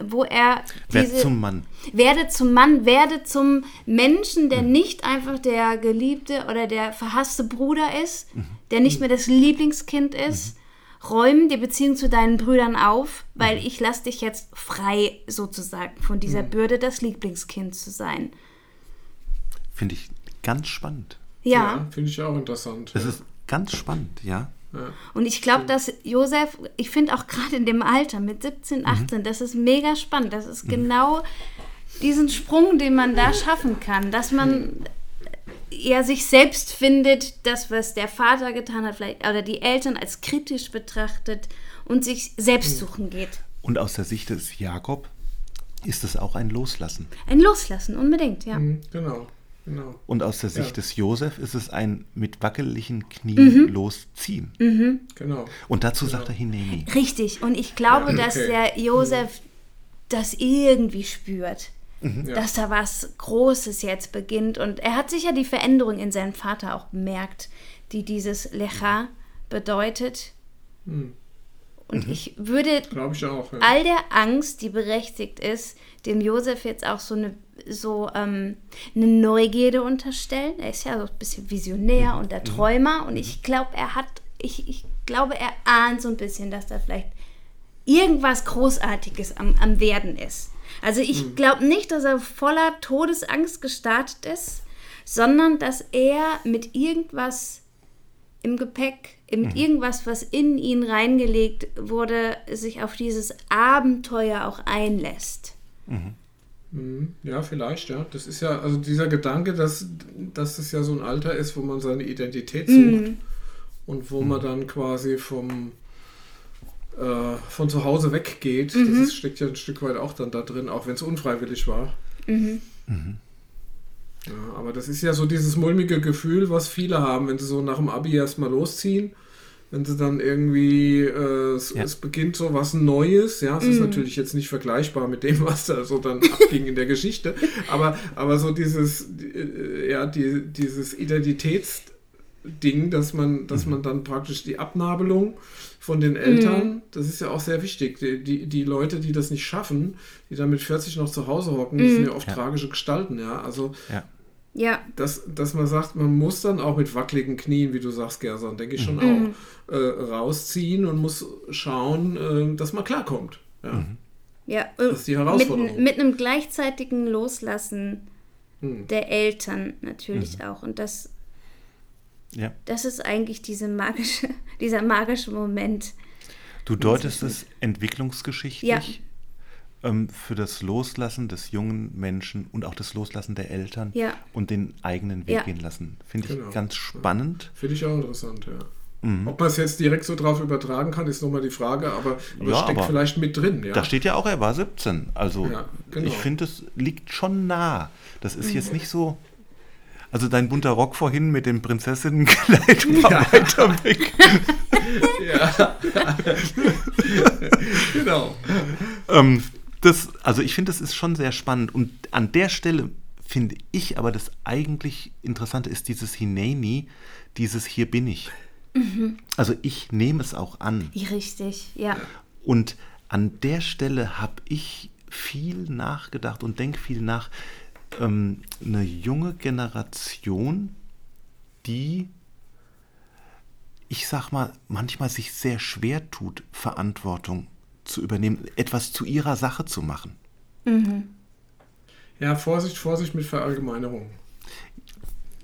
wo er Werd diese, zum Mann. werde zum Mann, werde zum Menschen, der nicht einfach der geliebte oder der verhasste Bruder ist, der nicht mehr das Lieblingskind ist. Räum die Beziehung zu deinen Brüdern auf, weil ich lasse dich jetzt frei sozusagen von dieser Bürde, das Lieblingskind zu sein. Finde ich ganz spannend. Ja, Finde ich auch interessant. Das ja. ist ganz spannend, ja. und ich glaube, dass Josef, ich finde auch gerade in dem Alter mit 17, 18, das ist mega spannend. Das ist genau diesen Sprung, den man da schaffen kann, dass man ja sich selbst findet, das, was der Vater getan hat, vielleicht oder die Eltern als kritisch betrachtet und sich selbst suchen geht. Und aus der Sicht des Jakob ist es auch ein Loslassen. Ein Loslassen, unbedingt, ja. Mhm, Genau, genau. Und aus der Sicht Ja. des Josef ist es ein mit wackeligen Knien losziehen. Genau. Und dazu sagt er Hineni. Richtig. Und ich glaube, Ja, dass okay. der Josef das irgendwie spürt. Ja. Dass da was Großes jetzt beginnt. Und er hat sicher die Veränderung in seinem Vater auch bemerkt, die dieses Lecha bedeutet. Und ich würde ich auch. Ja. all der Angst, die berechtigt ist, dem Josef jetzt auch so eine so ähm, eine Neugierde unterstellen. Er ist ja so ein bisschen Visionär und der Träumer und ich glaube, er hat, ich, ich glaube, er ahnt so ein bisschen, dass da vielleicht irgendwas Großartiges am, am Werden ist. Also ich glaube nicht, dass er voller Todesangst gestartet ist, sondern dass er mit irgendwas im Gepäck, mit irgendwas, was in ihn reingelegt wurde, sich auf dieses Abenteuer auch einlässt. Mhm. Ja, vielleicht, ja. Das ist ja, also dieser Gedanke, dass, dass es ja so ein Alter ist, wo man seine Identität sucht und wo man dann quasi vom äh, von zu Hause weggeht, das ist, steckt ja ein Stück weit auch dann da drin, auch wenn es unfreiwillig war. Ja, aber das ist ja so dieses mulmige Gefühl, was viele haben, wenn sie so nach dem Abi erstmal losziehen. Wenn sie dann irgendwie, äh, es, Ja. es beginnt so was Neues, ja, es ist natürlich jetzt nicht vergleichbar mit dem, was da so dann abging in der Geschichte, aber, aber so dieses, äh, ja, die, dieses Identitätsding, dass man, dass man dann praktisch die Abnabelung von den Eltern, das ist ja auch sehr wichtig. Die, die, die Leute, die das nicht schaffen, die dann mit 40 noch zu Hause hocken, das sind ja oft Ja. tragische Gestalten, ja, also Ja. Ja, dass, dass man sagt, man muss dann auch mit wackeligen Knien, wie du sagst, Gerson, denke ich schon auch, äh, rausziehen und muss schauen, äh, dass man klarkommt. Ja. ja. Das ist die mit, Herausforderung. mit einem gleichzeitigen Loslassen Hm. der Eltern natürlich auch. Und das, ja. das ist eigentlich diese magische, dieser magische Moment. Du deutest es entwicklungsgeschichtlich Ja. Für das Loslassen des jungen Menschen und auch das Loslassen der Eltern Ja. und den eigenen Weg Ja. gehen lassen. Finde ich Genau. ganz spannend. Finde ich auch interessant, ja. Mhm. Ob man es jetzt direkt so drauf übertragen kann, ist nochmal die Frage, aber, aber Ja, es steckt aber vielleicht mit drin, ja. Da steht ja auch, er war 17. Also Ja, genau. ich finde, es liegt schon nah. Das ist Mhm. jetzt nicht so. Also dein bunter Rock vorhin mit dem Prinzessinnenkleid war weiter weg. ja. genau. ähm, das, also ich finde, das ist schon sehr spannend. Und an der Stelle finde ich aber das eigentlich Interessante ist dieses Hineni, dieses Hier bin ich. Mhm. Also ich nehme es auch an. Richtig, ja. Und an der Stelle habe ich viel nachgedacht und denke viel nach. Ähm, eine junge Generation, die, ich sag mal, manchmal sich sehr schwer tut, Verantwortung zu übernehmen, etwas zu ihrer Sache zu machen. Ja, Vorsicht, Vorsicht mit Verallgemeinerung.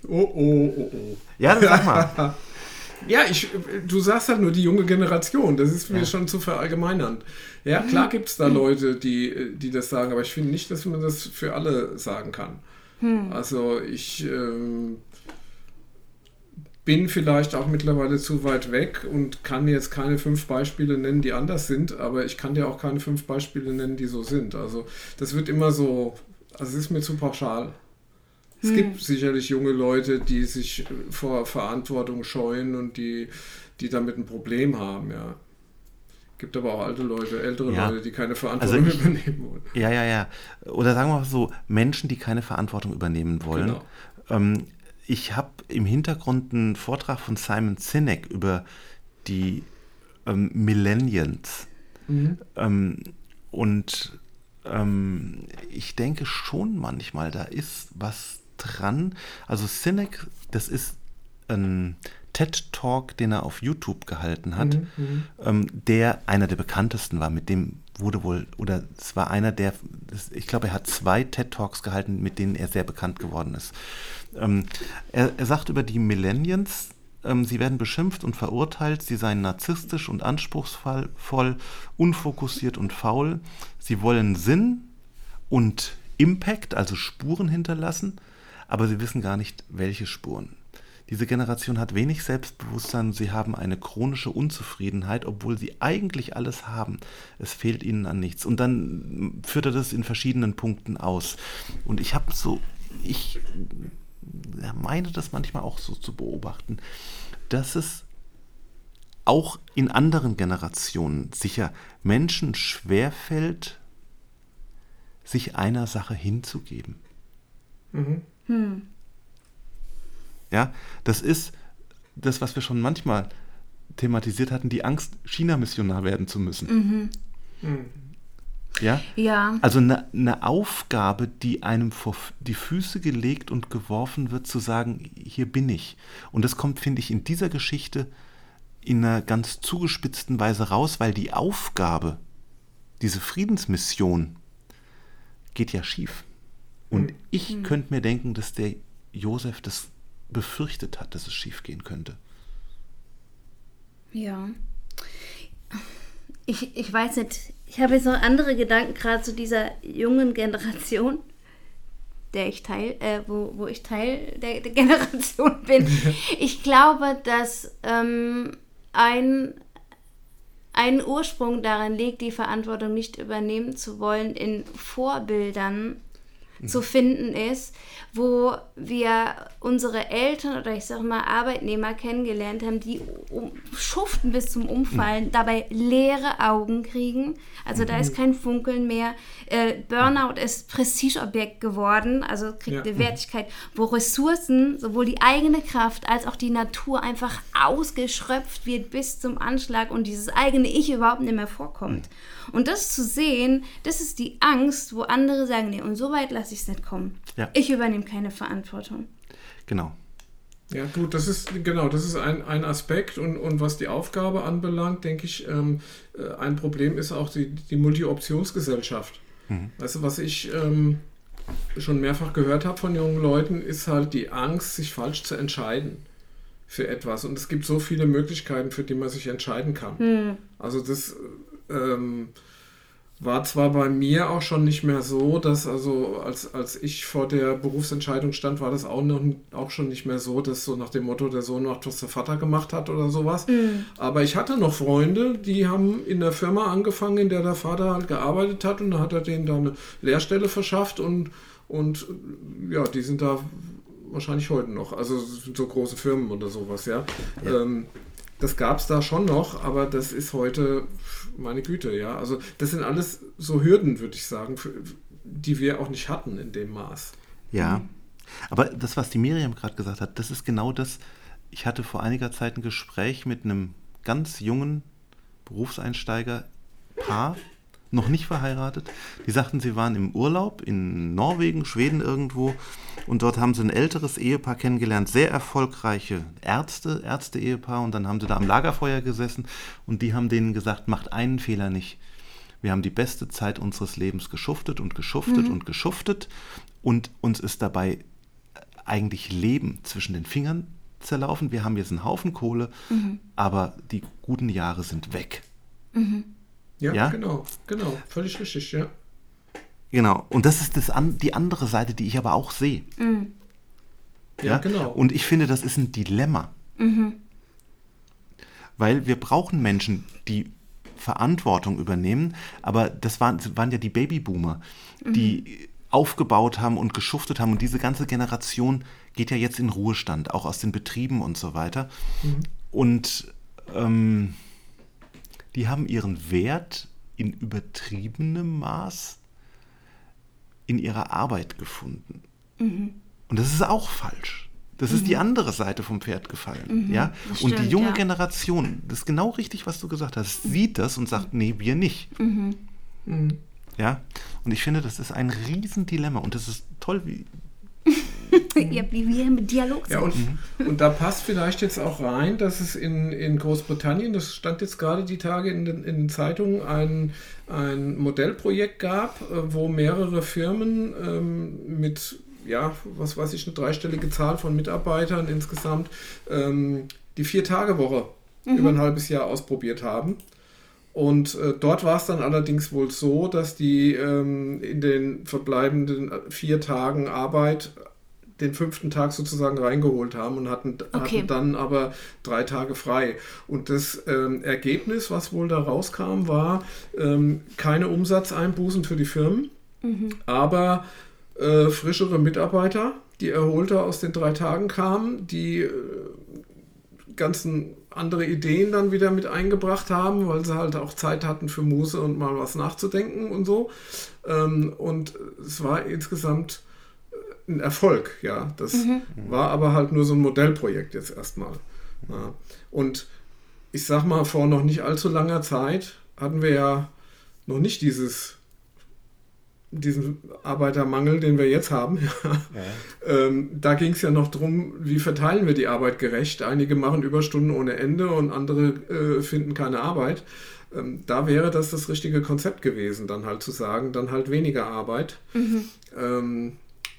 Oh, oh, oh, oh. Ja, dann sag mal. ja, ich, du sagst halt nur die junge Generation. Das ist mir Ja. schon zu verallgemeinern. Ja, klar gibt es da Leute, die, die das sagen, aber ich finde nicht, dass man das für alle sagen kann. Also ich ähm, bin vielleicht auch mittlerweile zu weit weg und kann jetzt keine fünf Beispiele nennen, die anders sind, aber ich kann dir auch keine fünf Beispiele nennen, die so sind. Also das wird immer so, also es ist mir zu pauschal. Es gibt sicherlich junge Leute, die sich vor Verantwortung scheuen und die, die damit ein Problem haben, ja. Gibt aber auch alte Leute, ältere Ja. Leute, die keine Verantwortung Also ich- übernehmen wollen. Ja, ja, ja. Oder sagen wir mal so, Menschen, die keine Verantwortung übernehmen wollen. Genau. Ähm, ich habe im Hintergrund einen Vortrag von Simon Sinek über die ähm, Millennials. Mhm. Ähm, und ähm, ich denke schon manchmal, da ist was dran. Also Sinek, das ist ein TED-Talk, den er auf YouTube gehalten hat, Mhm, ähm, der einer der bekanntesten war. Mit dem wurde wohl, oder es war einer der, ich glaube, er hat zwei TED-Talks gehalten, mit denen er sehr bekannt geworden ist. Ähm, er, er sagt über die Millennials, ähm, sie werden beschimpft und verurteilt, sie seien narzisstisch und anspruchsvoll, unfokussiert und faul. Sie wollen Sinn und Impact, also Spuren hinterlassen, aber sie wissen gar nicht, welche Spuren. Diese Generation hat wenig Selbstbewusstsein, sie haben eine chronische Unzufriedenheit, obwohl sie eigentlich alles haben. Es fehlt ihnen an nichts. Und dann führt er das in verschiedenen Punkten aus. Und ich habe so, ich meine das manchmal auch so zu beobachten, dass es auch in anderen Generationen sicher Menschen schwerfällt, sich einer Sache hinzugeben. Mhm. Ja, das ist das, was wir schon manchmal thematisiert hatten, die Angst, China-Missionar werden zu müssen. Mhm. Ja, Ja, also eine eine Aufgabe, die einem vor die Füße gelegt und geworfen wird, zu sagen, hier bin ich. Und das kommt, finde ich, in dieser Geschichte in einer ganz zugespitzten Weise raus, weil die Aufgabe, diese Friedensmission, geht ja schief. Und ich könnte mir denken, dass der Josef das befürchtet hat, dass es schief gehen könnte. ja. Ich, ich weiß nicht, ich habe jetzt noch andere Gedanken gerade zu dieser jungen Generation, der ich teil, äh, wo, wo ich Teil der, der Generation bin. Ich glaube, dass ähm, ein, ein Ursprung darin liegt, die Verantwortung nicht übernehmen zu wollen, in Vorbildern zu finden ist, wo wir unsere Eltern oder ich sag mal Arbeitnehmer kennengelernt haben, die um, schuften bis zum Umfallen, dabei leere Augen kriegen. Also da ist kein Funkeln mehr. Äh, Burnout ist Prestigeobjekt geworden, also kriegt Ja. eine Wertigkeit, wo Ressourcen, sowohl die eigene Kraft als auch die Natur einfach ausgeschröpft wird bis zum Anschlag und dieses eigene Ich überhaupt nicht mehr vorkommt. Und das zu sehen, das ist die Angst, wo andere sagen, nee, und so weit lasse ich es nicht kommen. Ja. Ich übernehme keine Verantwortung. Genau. Ja, gut, das ist genau, das ist ein, ein Aspekt und, und was die Aufgabe anbelangt, denke ich, ähm, äh, ein Problem ist auch die, die Multi-Optionsgesellschaft. Weißt du, was ich ähm, schon mehrfach gehört habe von jungen Leuten, ist halt die Angst, sich falsch zu entscheiden für etwas. Und es gibt so viele Möglichkeiten, für die man sich entscheiden kann. Also das ähm, war zwar bei mir auch schon nicht mehr so, dass also als, als ich vor der Berufsentscheidung stand, war das auch, noch, auch schon nicht mehr so, dass so nach dem Motto, der Sohn macht, was der Vater gemacht hat oder sowas. Aber ich hatte noch Freunde, die haben in der Firma angefangen, in der der Vater halt gearbeitet hat und da hat er denen da eine Lehrstelle verschafft und, und ja, die sind da wahrscheinlich heute noch. Also sind so große Firmen oder sowas, ja. Ähm, das gab es da schon noch, aber das ist heute, meine Güte, ja. Also das sind alles so Hürden, würde ich sagen, für, die wir auch nicht hatten in dem Maß. Ja. Aber das, was die Miriam gerade gesagt hat, das ist genau das. Ich hatte vor einiger Zeit ein Gespräch mit einem ganz jungen Berufseinsteiger, Paar, noch nicht verheiratet. Die sagten, sie waren im Urlaub in Norwegen, Schweden irgendwo und dort haben sie ein älteres Ehepaar kennengelernt, sehr erfolgreiche Ärzte, Ärzte-Ehepaar und dann haben sie da am Lagerfeuer gesessen und die haben denen gesagt, macht einen Fehler nicht. Wir haben die beste Zeit unseres Lebens geschuftet und geschuftet Mhm. und geschuftet und uns ist dabei eigentlich Leben zwischen den Fingern zerlaufen. Wir haben jetzt einen Haufen Kohle, Mhm. aber die guten Jahre sind weg. Ja, Ja? genau, genau, völlig richtig, ja. Genau. Und das ist das an, die andere Seite, die ich aber auch sehe. Ja, genau. Und ich finde, das ist ein Dilemma. Weil wir brauchen Menschen, die Verantwortung übernehmen, aber das waren, das waren ja die Babyboomer, die aufgebaut haben und geschuftet haben. Und diese ganze Generation geht ja jetzt in Ruhestand, auch aus den Betrieben und so weiter. Und ähm, die haben ihren Wert in übertriebenem Maß in ihrer Arbeit gefunden. Und das ist auch falsch. Das ist die andere Seite vom Pferd gefallen. Ja? das Und die junge ja. Generation, das ist genau richtig, was du gesagt hast, sieht das und sagt, nee, wir nicht. Ja? Und ich finde, das ist ein Riesendilemma. Und das ist toll, wie. Ihr habt wie wir im Dialog Ja, und, und da passt vielleicht jetzt auch rein, dass es in, in Großbritannien, das stand jetzt gerade die Tage in den, in den Zeitungen, ein, ein Modellprojekt gab, äh, wo mehrere Firmen ähm, mit, ja, was weiß ich, eine dreistellige Zahl von Mitarbeitern insgesamt ähm, die Vier-Tage-Woche über ein halbes Jahr ausprobiert haben. Und äh, dort war es dann allerdings wohl so, dass die ähm, in den verbleibenden äh, vier Tagen Arbeit den fünften Tag sozusagen reingeholt haben und hatten, Okay. hatten dann aber drei Tage frei. Und das ähm, Ergebnis, was wohl da rauskam, war ähm, keine Umsatzeinbußen für die Firmen, aber äh, frischere Mitarbeiter, die erholter aus den drei Tagen kamen, die äh, ganzen andere Ideen dann wieder mit eingebracht haben, weil sie halt auch Zeit hatten für Muße und mal was nachzudenken und so. Ähm, und es war insgesamt ein Erfolg, ja. Das war aber halt nur so ein Modellprojekt jetzt erstmal. Ja. Und ich sag mal, vor noch nicht allzu langer Zeit hatten wir ja noch nicht dieses diesen Arbeitermangel, den wir jetzt haben. Ja. Ähm, da ging es ja noch darum, wie verteilen wir die Arbeit gerecht. Einige machen Überstunden ohne Ende und andere äh, finden keine Arbeit. Ähm, da wäre das das richtige Konzept gewesen, dann halt zu sagen, dann halt weniger Arbeit. Ähm,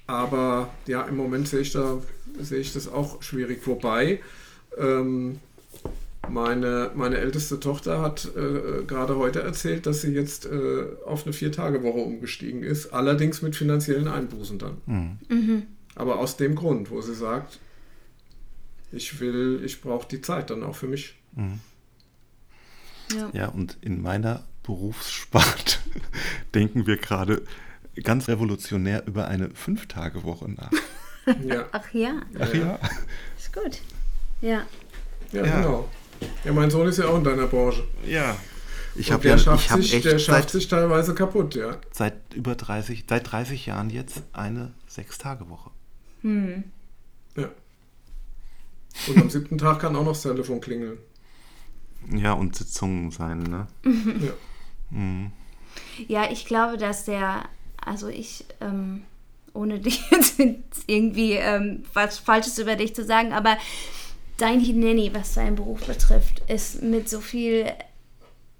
aber ja, im Moment sehe ich da sehe ich das auch schwierig. Wobei ähm, meine, meine älteste Tochter hat äh, gerade heute erzählt, dass sie jetzt äh, auf eine Vier-Tage-Woche umgestiegen ist, allerdings mit finanziellen Einbußen dann. Aber aus dem Grund, wo sie sagt, ich will, ich brauche die Zeit dann auch für mich. Ja. Ja, und in meiner Berufssparte denken wir gerade ganz revolutionär über eine Fünf-Tage-Woche nach. Ja, Ach ja, Ach ja. ist gut. Ja. ja, Ja. genau. Ja, mein Sohn ist ja auch in deiner Branche. Ja. Ich habe der ja schafft, ich hab sich, echt der schafft seit, sich teilweise kaputt, ja. seit über 30, seit 30 Jahren jetzt eine Sechs-Tage-Woche. ja. Und am siebten Tag kann auch noch das Telefon klingeln. Ja, und Sitzungen sein, ne? Ja. Ja, ich glaube, dass der, also ich, ähm, ohne dich jetzt irgendwie ähm, was Falsches über dich zu sagen, aber dein Hineni, was deinen Beruf betrifft, ist mit so viel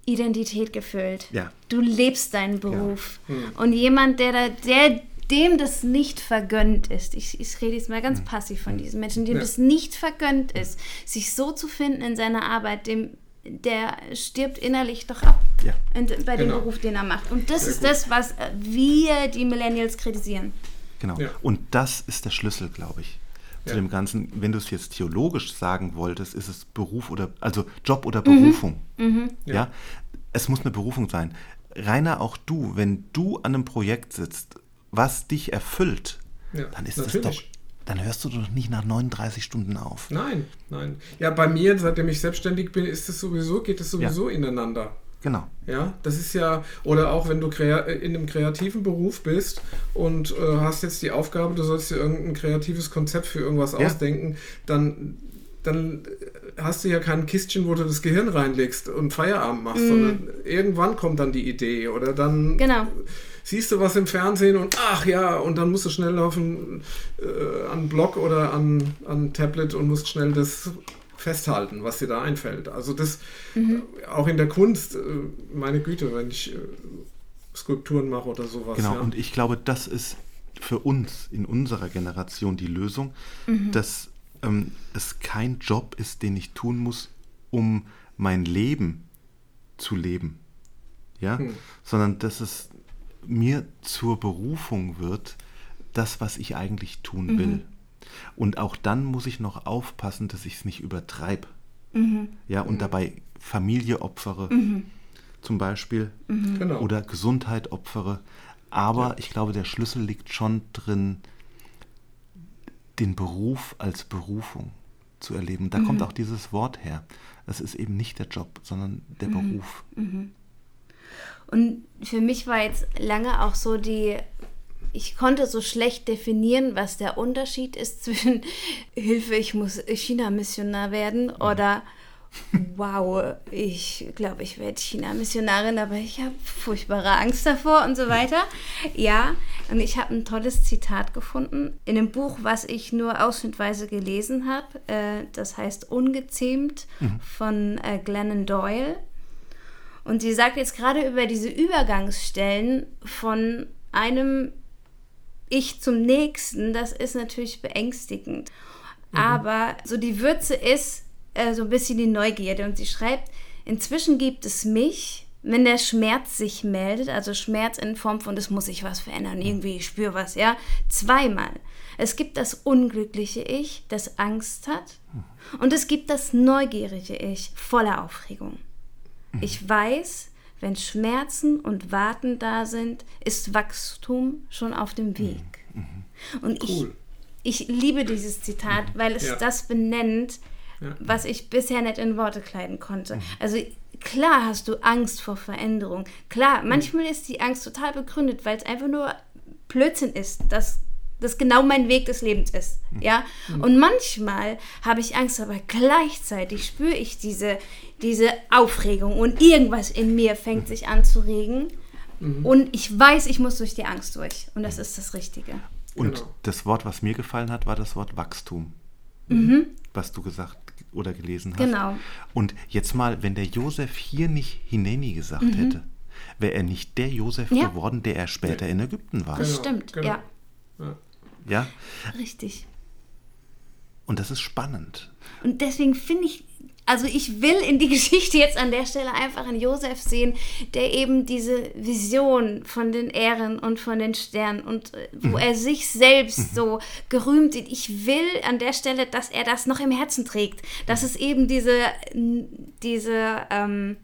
Identität gefüllt. Ja. Du lebst deinen Beruf. Und jemand, der, da, der dem das nicht vergönnt ist, ich, ich rede jetzt mal ganz passiv von diesen Menschen, dem Ja. das nicht vergönnt ist, sich so zu finden in seiner Arbeit, dem, der stirbt innerlich doch ab Ja. in, bei dem Genau. Beruf, den er macht. Und das Sehr ist gut. das, was wir, die Millennials, kritisieren. Genau. Ja. Und das ist der Schlüssel, glaube ich, zu Ja. dem Ganzen. Wenn du es jetzt theologisch sagen wolltest, ist es Beruf oder, also Job oder Berufung. Ja. Es muss eine Berufung sein. Rainer, auch du, wenn du an einem Projekt sitzt, was dich erfüllt, Ja, dann ist das natürlich. doch, dann hörst du doch nicht nach 39 Stunden auf. Nein, nein. Ja, bei mir, seitdem ich selbstständig bin, ist es sowieso, geht es sowieso ineinander. Genau. Ja, das ist ja, oder auch wenn du krea in einem kreativen Beruf bist und äh, hast jetzt die Aufgabe, du sollst dir irgendein kreatives Konzept für irgendwas Ja. ausdenken, dann, dann hast du ja kein Kistchen, wo du das Gehirn reinlegst und Feierabend machst, sondern irgendwann kommt dann die Idee oder dann Genau. Siehst du was im Fernsehen und ach ja, und dann musst du schnell auf ein, äh, an Blog oder an, an Tablet und musst schnell das festhalten, was dir da einfällt. Also das mhm. auch in der Kunst, äh, meine Güte, wenn ich äh, Skulpturen mache oder sowas. Genau, ja. und ich glaube, das ist für uns in unserer Generation die Lösung, mhm. dass ähm, es kein Job ist, den ich tun muss, um mein Leben zu leben. Ja? Mhm. Sondern dass es mir zur Berufung wird, das, was ich eigentlich tun mhm. will. Und auch dann muss ich noch aufpassen, dass ich es nicht übertreibe. Mhm. Ja, und mhm. dabei Familie opfere, mhm. zum Beispiel, mhm. genau. oder Gesundheit opfere. Aber ja. ich glaube, der Schlüssel liegt schon drin, den Beruf als Berufung zu erleben. Da mhm. kommt auch dieses Wort her. Es ist eben nicht der Job, sondern der mhm. Beruf. Und für mich war jetzt lange auch so die, ich konnte so schlecht definieren, was der Unterschied ist zwischen Hilfe, ich muss China-Missionar werden mhm. oder wow, ich glaube, ich werde China-Missionarin, aber ich habe furchtbare Angst davor und so weiter. Ja, und ich habe ein tolles Zitat gefunden in einem Buch, was ich nur ausschnittweise gelesen habe. Äh, das heißt Ungezähmt mhm. von äh, Glennon Doyle. Und sie sagt jetzt gerade über diese Übergangsstellen von einem Ich zum nächsten, das ist natürlich beängstigend. Mhm. Aber so die Würze ist, äh, so ein bisschen die Neugierde. Und sie schreibt, inzwischen gibt es mich, wenn der Schmerz sich meldet, also Schmerz in Form von, es muss sich was verändern, irgendwie, ich spüre was, ja, zweimal. Es gibt das unglückliche Ich, das Angst hat, und es gibt das neugierige Ich, voller Aufregung. Ich weiß, wenn Schmerzen und Warten da sind, ist Wachstum schon auf dem Weg. Und cool. ich, ich liebe dieses Zitat, weil es ja. das benennt, was ich bisher nicht in Worte kleiden konnte. Mhm. Also klar hast du Angst vor Veränderung. Klar, mhm. manchmal ist die Angst total begründet, weil es einfach nur Blödsinn ist, dass das genau mein Weg des Lebens ist. Mhm. Ja? Und manchmal habe ich Angst, aber gleichzeitig spüre ich diese, diese Aufregung und irgendwas in mir fängt sich an zu regen. Und ich weiß, ich muss durch die Angst durch. Und das ist das Richtige. Und genau. das Wort, was mir gefallen hat, war das Wort Wachstum. Mhm. Was du gesagt oder gelesen hast. Genau. Und jetzt mal, wenn der Josef hier nicht Hineni gesagt mhm. hätte, wäre er nicht der Josef ja. geworden, der er später ja. in Ägypten war. Das genau, stimmt, genau. ja. Ja? Richtig. Und das ist spannend. Und deswegen finde ich also ich will in die Geschichte jetzt an der Stelle einfach einen Josef sehen, der eben diese Vision von den Ehren und von den Sternen und äh, wo mhm. er sich selbst mhm. so gerühmt sieht. Ich will an der Stelle, dass er das noch im Herzen trägt. Dass es eben diese, diese ähm,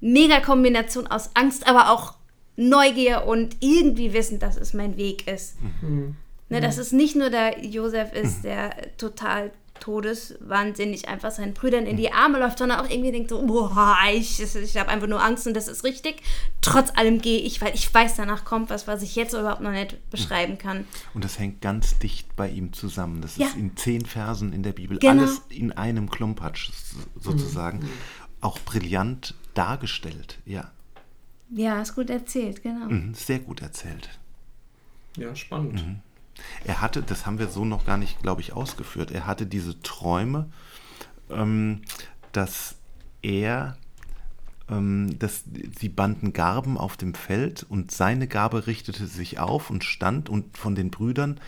Mega-Kombination aus Angst, aber auch Neugier und irgendwie wissen, dass es mein Weg ist. Mhm. Ne, dass es nicht nur der Josef ist, mhm. der total todeswahnsinnig einfach seinen Brüdern in die Arme läuft, sondern auch irgendwie denkt so, boah, ich, ich habe einfach nur Angst und das ist richtig. Trotz allem gehe ich, weil ich weiß, danach kommt was, was ich jetzt überhaupt noch nicht beschreiben kann. Und das hängt ganz dicht bei ihm zusammen. Das ja. ist in zehn Versen in der Bibel, genau. alles in einem Klumpatsch sozusagen. Mhm. Auch brillant dargestellt, ja. Ja, ist gut erzählt, genau. Mhm, sehr gut erzählt. Ja, spannend. Mhm. Er hatte, das haben wir so noch gar nicht, glaube ich, ausgeführt, er hatte diese Träume, ähm, dass er, ähm, dass sie banden Garben auf dem Feld und seine Gabe richtete sich auf und stand und von den Brüdern,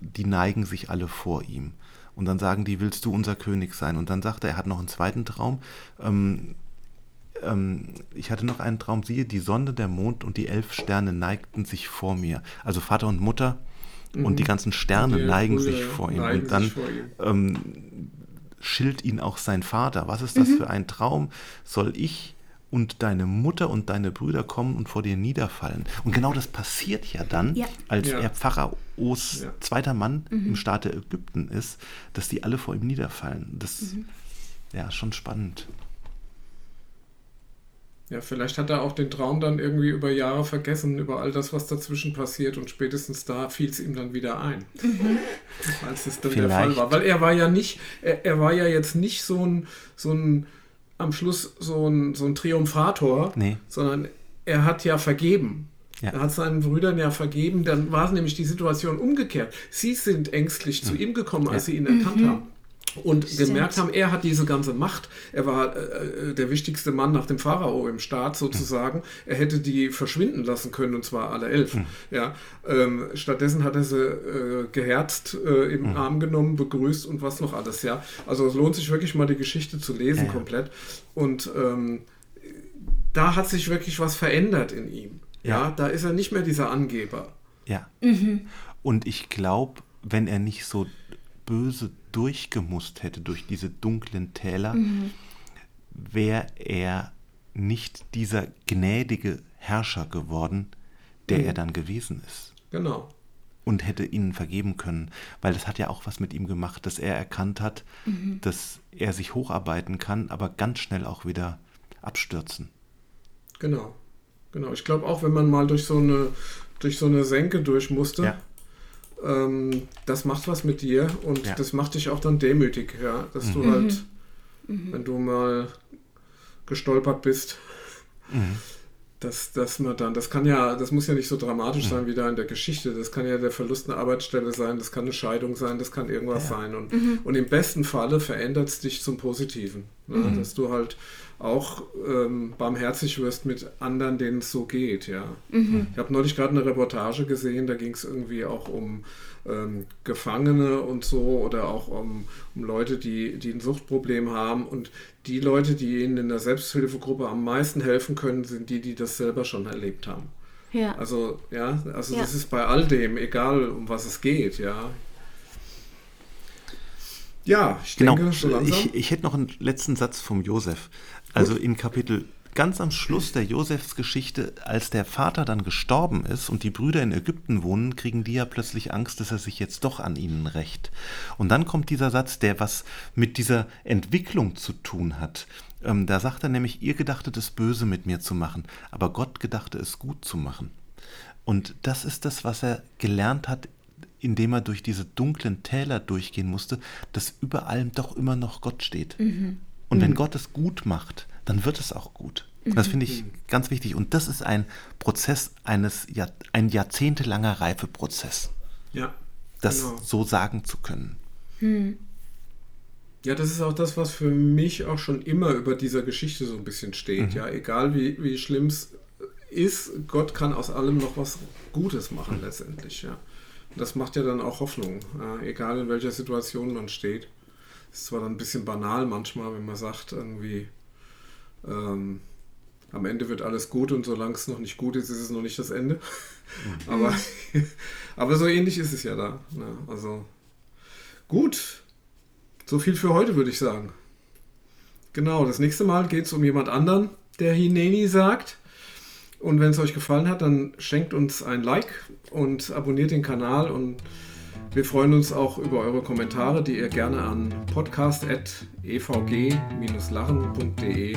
die neigen sich alle vor ihm. Und dann sagen die, willst du unser König sein? Und dann sagt er, er hat noch einen zweiten Traum. Ähm, ähm, ich hatte noch einen Traum, siehe, die Sonne, der Mond und die elf Sterne neigten sich vor mir. Also Vater und Mutter mhm. und die ganzen Sterne die neigen Brüder sich vor ihm. Und dann ähm, schilt ihn auch sein Vater. Was ist das mhm. für ein Traum? Soll ich und deine Mutter und deine Brüder kommen und vor dir niederfallen? Und genau das passiert ja dann, ja. als ja. er Pharaos ja. zweiter Mann mhm. im Staate Ägypten ist, dass die alle vor ihm niederfallen. Das mhm. ja schon spannend. Ja, vielleicht hat er auch den Traum dann irgendwie über Jahre vergessen, über all das, was dazwischen passiert und spätestens da fiel es ihm dann wieder ein. Mhm. Als es dann vielleicht. der Fall war. Weil er war ja nicht, er, er, war ja jetzt nicht so ein, so ein am Schluss so ein, so ein Triumphator, nee. sondern er hat ja vergeben. Ja. Er hat seinen Brüdern ja vergeben, dann war es nämlich die Situation umgekehrt. Sie sind ängstlich mhm. zu ihm gekommen, als ja. sie ihn erkannt mhm. haben. Und Stimmt. gemerkt haben, er hat diese ganze Macht. Er war äh, der wichtigste Mann nach dem Pharao im Staat sozusagen. Er hätte die verschwinden lassen können, und zwar alle elf. Ja, ähm, stattdessen hat er sie äh, geherzt äh, im Arm genommen, begrüßt und was noch alles. Ja, also es lohnt sich wirklich mal die Geschichte zu lesen Ja, ja. komplett. Und ähm, da hat sich wirklich was verändert in ihm. Ja, Ja. da ist er nicht mehr dieser Angeber. Ja. Und ich glaube, wenn er nicht so böse durchgemusst hätte durch diese dunklen Täler, wäre er nicht dieser gnädige Herrscher geworden, der er dann gewesen ist. Genau. Und hätte ihnen vergeben können, weil das hat ja auch was mit ihm gemacht, dass er erkannt hat, dass er sich hocharbeiten kann, aber ganz schnell auch wieder abstürzen. Genau. Genau. Ich glaube auch, wenn man mal durch so eine, durch so eine Senke durch musste, Ja. Ähm, das macht was mit dir und Ja. das macht dich auch dann demütig, ja. Dass du halt, wenn du mal gestolpert bist, dass, dass man dann, das kann ja, das muss ja nicht so dramatisch sein wie da in der Geschichte. Das kann ja der Verlust einer Arbeitsstelle sein, das kann eine Scheidung sein, das kann irgendwas sein. Und, und im besten Falle verändert es dich zum Positiven. Ne? Dass du halt auch ähm, barmherzig wirst mit anderen, denen es so geht, ja. Ich habe neulich gerade eine Reportage gesehen, da ging es irgendwie auch um ähm, Gefangene und so oder auch um, um Leute, die, die ein Suchtproblem haben. Und die Leute, die ihnen in der Selbsthilfegruppe am meisten helfen können, sind die, die das selber schon erlebt haben. Ja. Also, ja, also Ja. das ist bei all dem, egal um was es geht, ja. Ja, ich Genau. denke, so langsam. Ich, ich hätte noch einen letzten Satz vom Josef. Also in Kapitel ganz am Schluss der Josefs Geschichte, als der Vater dann gestorben ist und die Brüder in Ägypten wohnen, kriegen die ja plötzlich Angst, dass er sich jetzt doch an ihnen rächt. Und dann kommt dieser Satz, der was mit dieser Entwicklung zu tun hat. Ähm, da sagt er nämlich, ihr gedachtet es böse mit mir zu machen, aber Gott gedachte es gut zu machen. Und das ist das, was er gelernt hat, indem er durch diese dunklen Täler durchgehen musste, dass über allem doch immer noch Gott steht. Und wenn Gott es gut macht, dann wird es auch gut. Das finde ich ganz wichtig. Und das ist ein Prozess eines, Jahr, ein jahrzehntelanger Reifeprozess, ja, das genau. so sagen zu können. Ja, das ist auch das, was für mich auch schon immer über dieser Geschichte so ein bisschen steht. Ja, egal wie, wie schlimm es ist, Gott kann aus allem noch was Gutes machen letztendlich. Ja. Und das macht ja dann auch Hoffnung, ja, egal in welcher Situation man steht. Ist zwar dann ein bisschen banal manchmal, wenn man sagt, irgendwie, ähm, am Ende wird alles gut und solange es noch nicht gut ist, ist es noch nicht das Ende. aber, aber so ähnlich ist es ja da. Ja, also gut, so viel für heute, würde ich sagen. Genau, das nächste Mal geht es um jemand anderen, der Hineni sagt. Und wenn es euch gefallen hat, dann schenkt uns ein Like und abonniert den Kanal. Und wir freuen uns auch über eure Kommentare, die ihr gerne an podcast.evg-lachen.de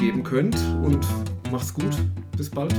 geben könnt. Und macht's gut. Bis bald.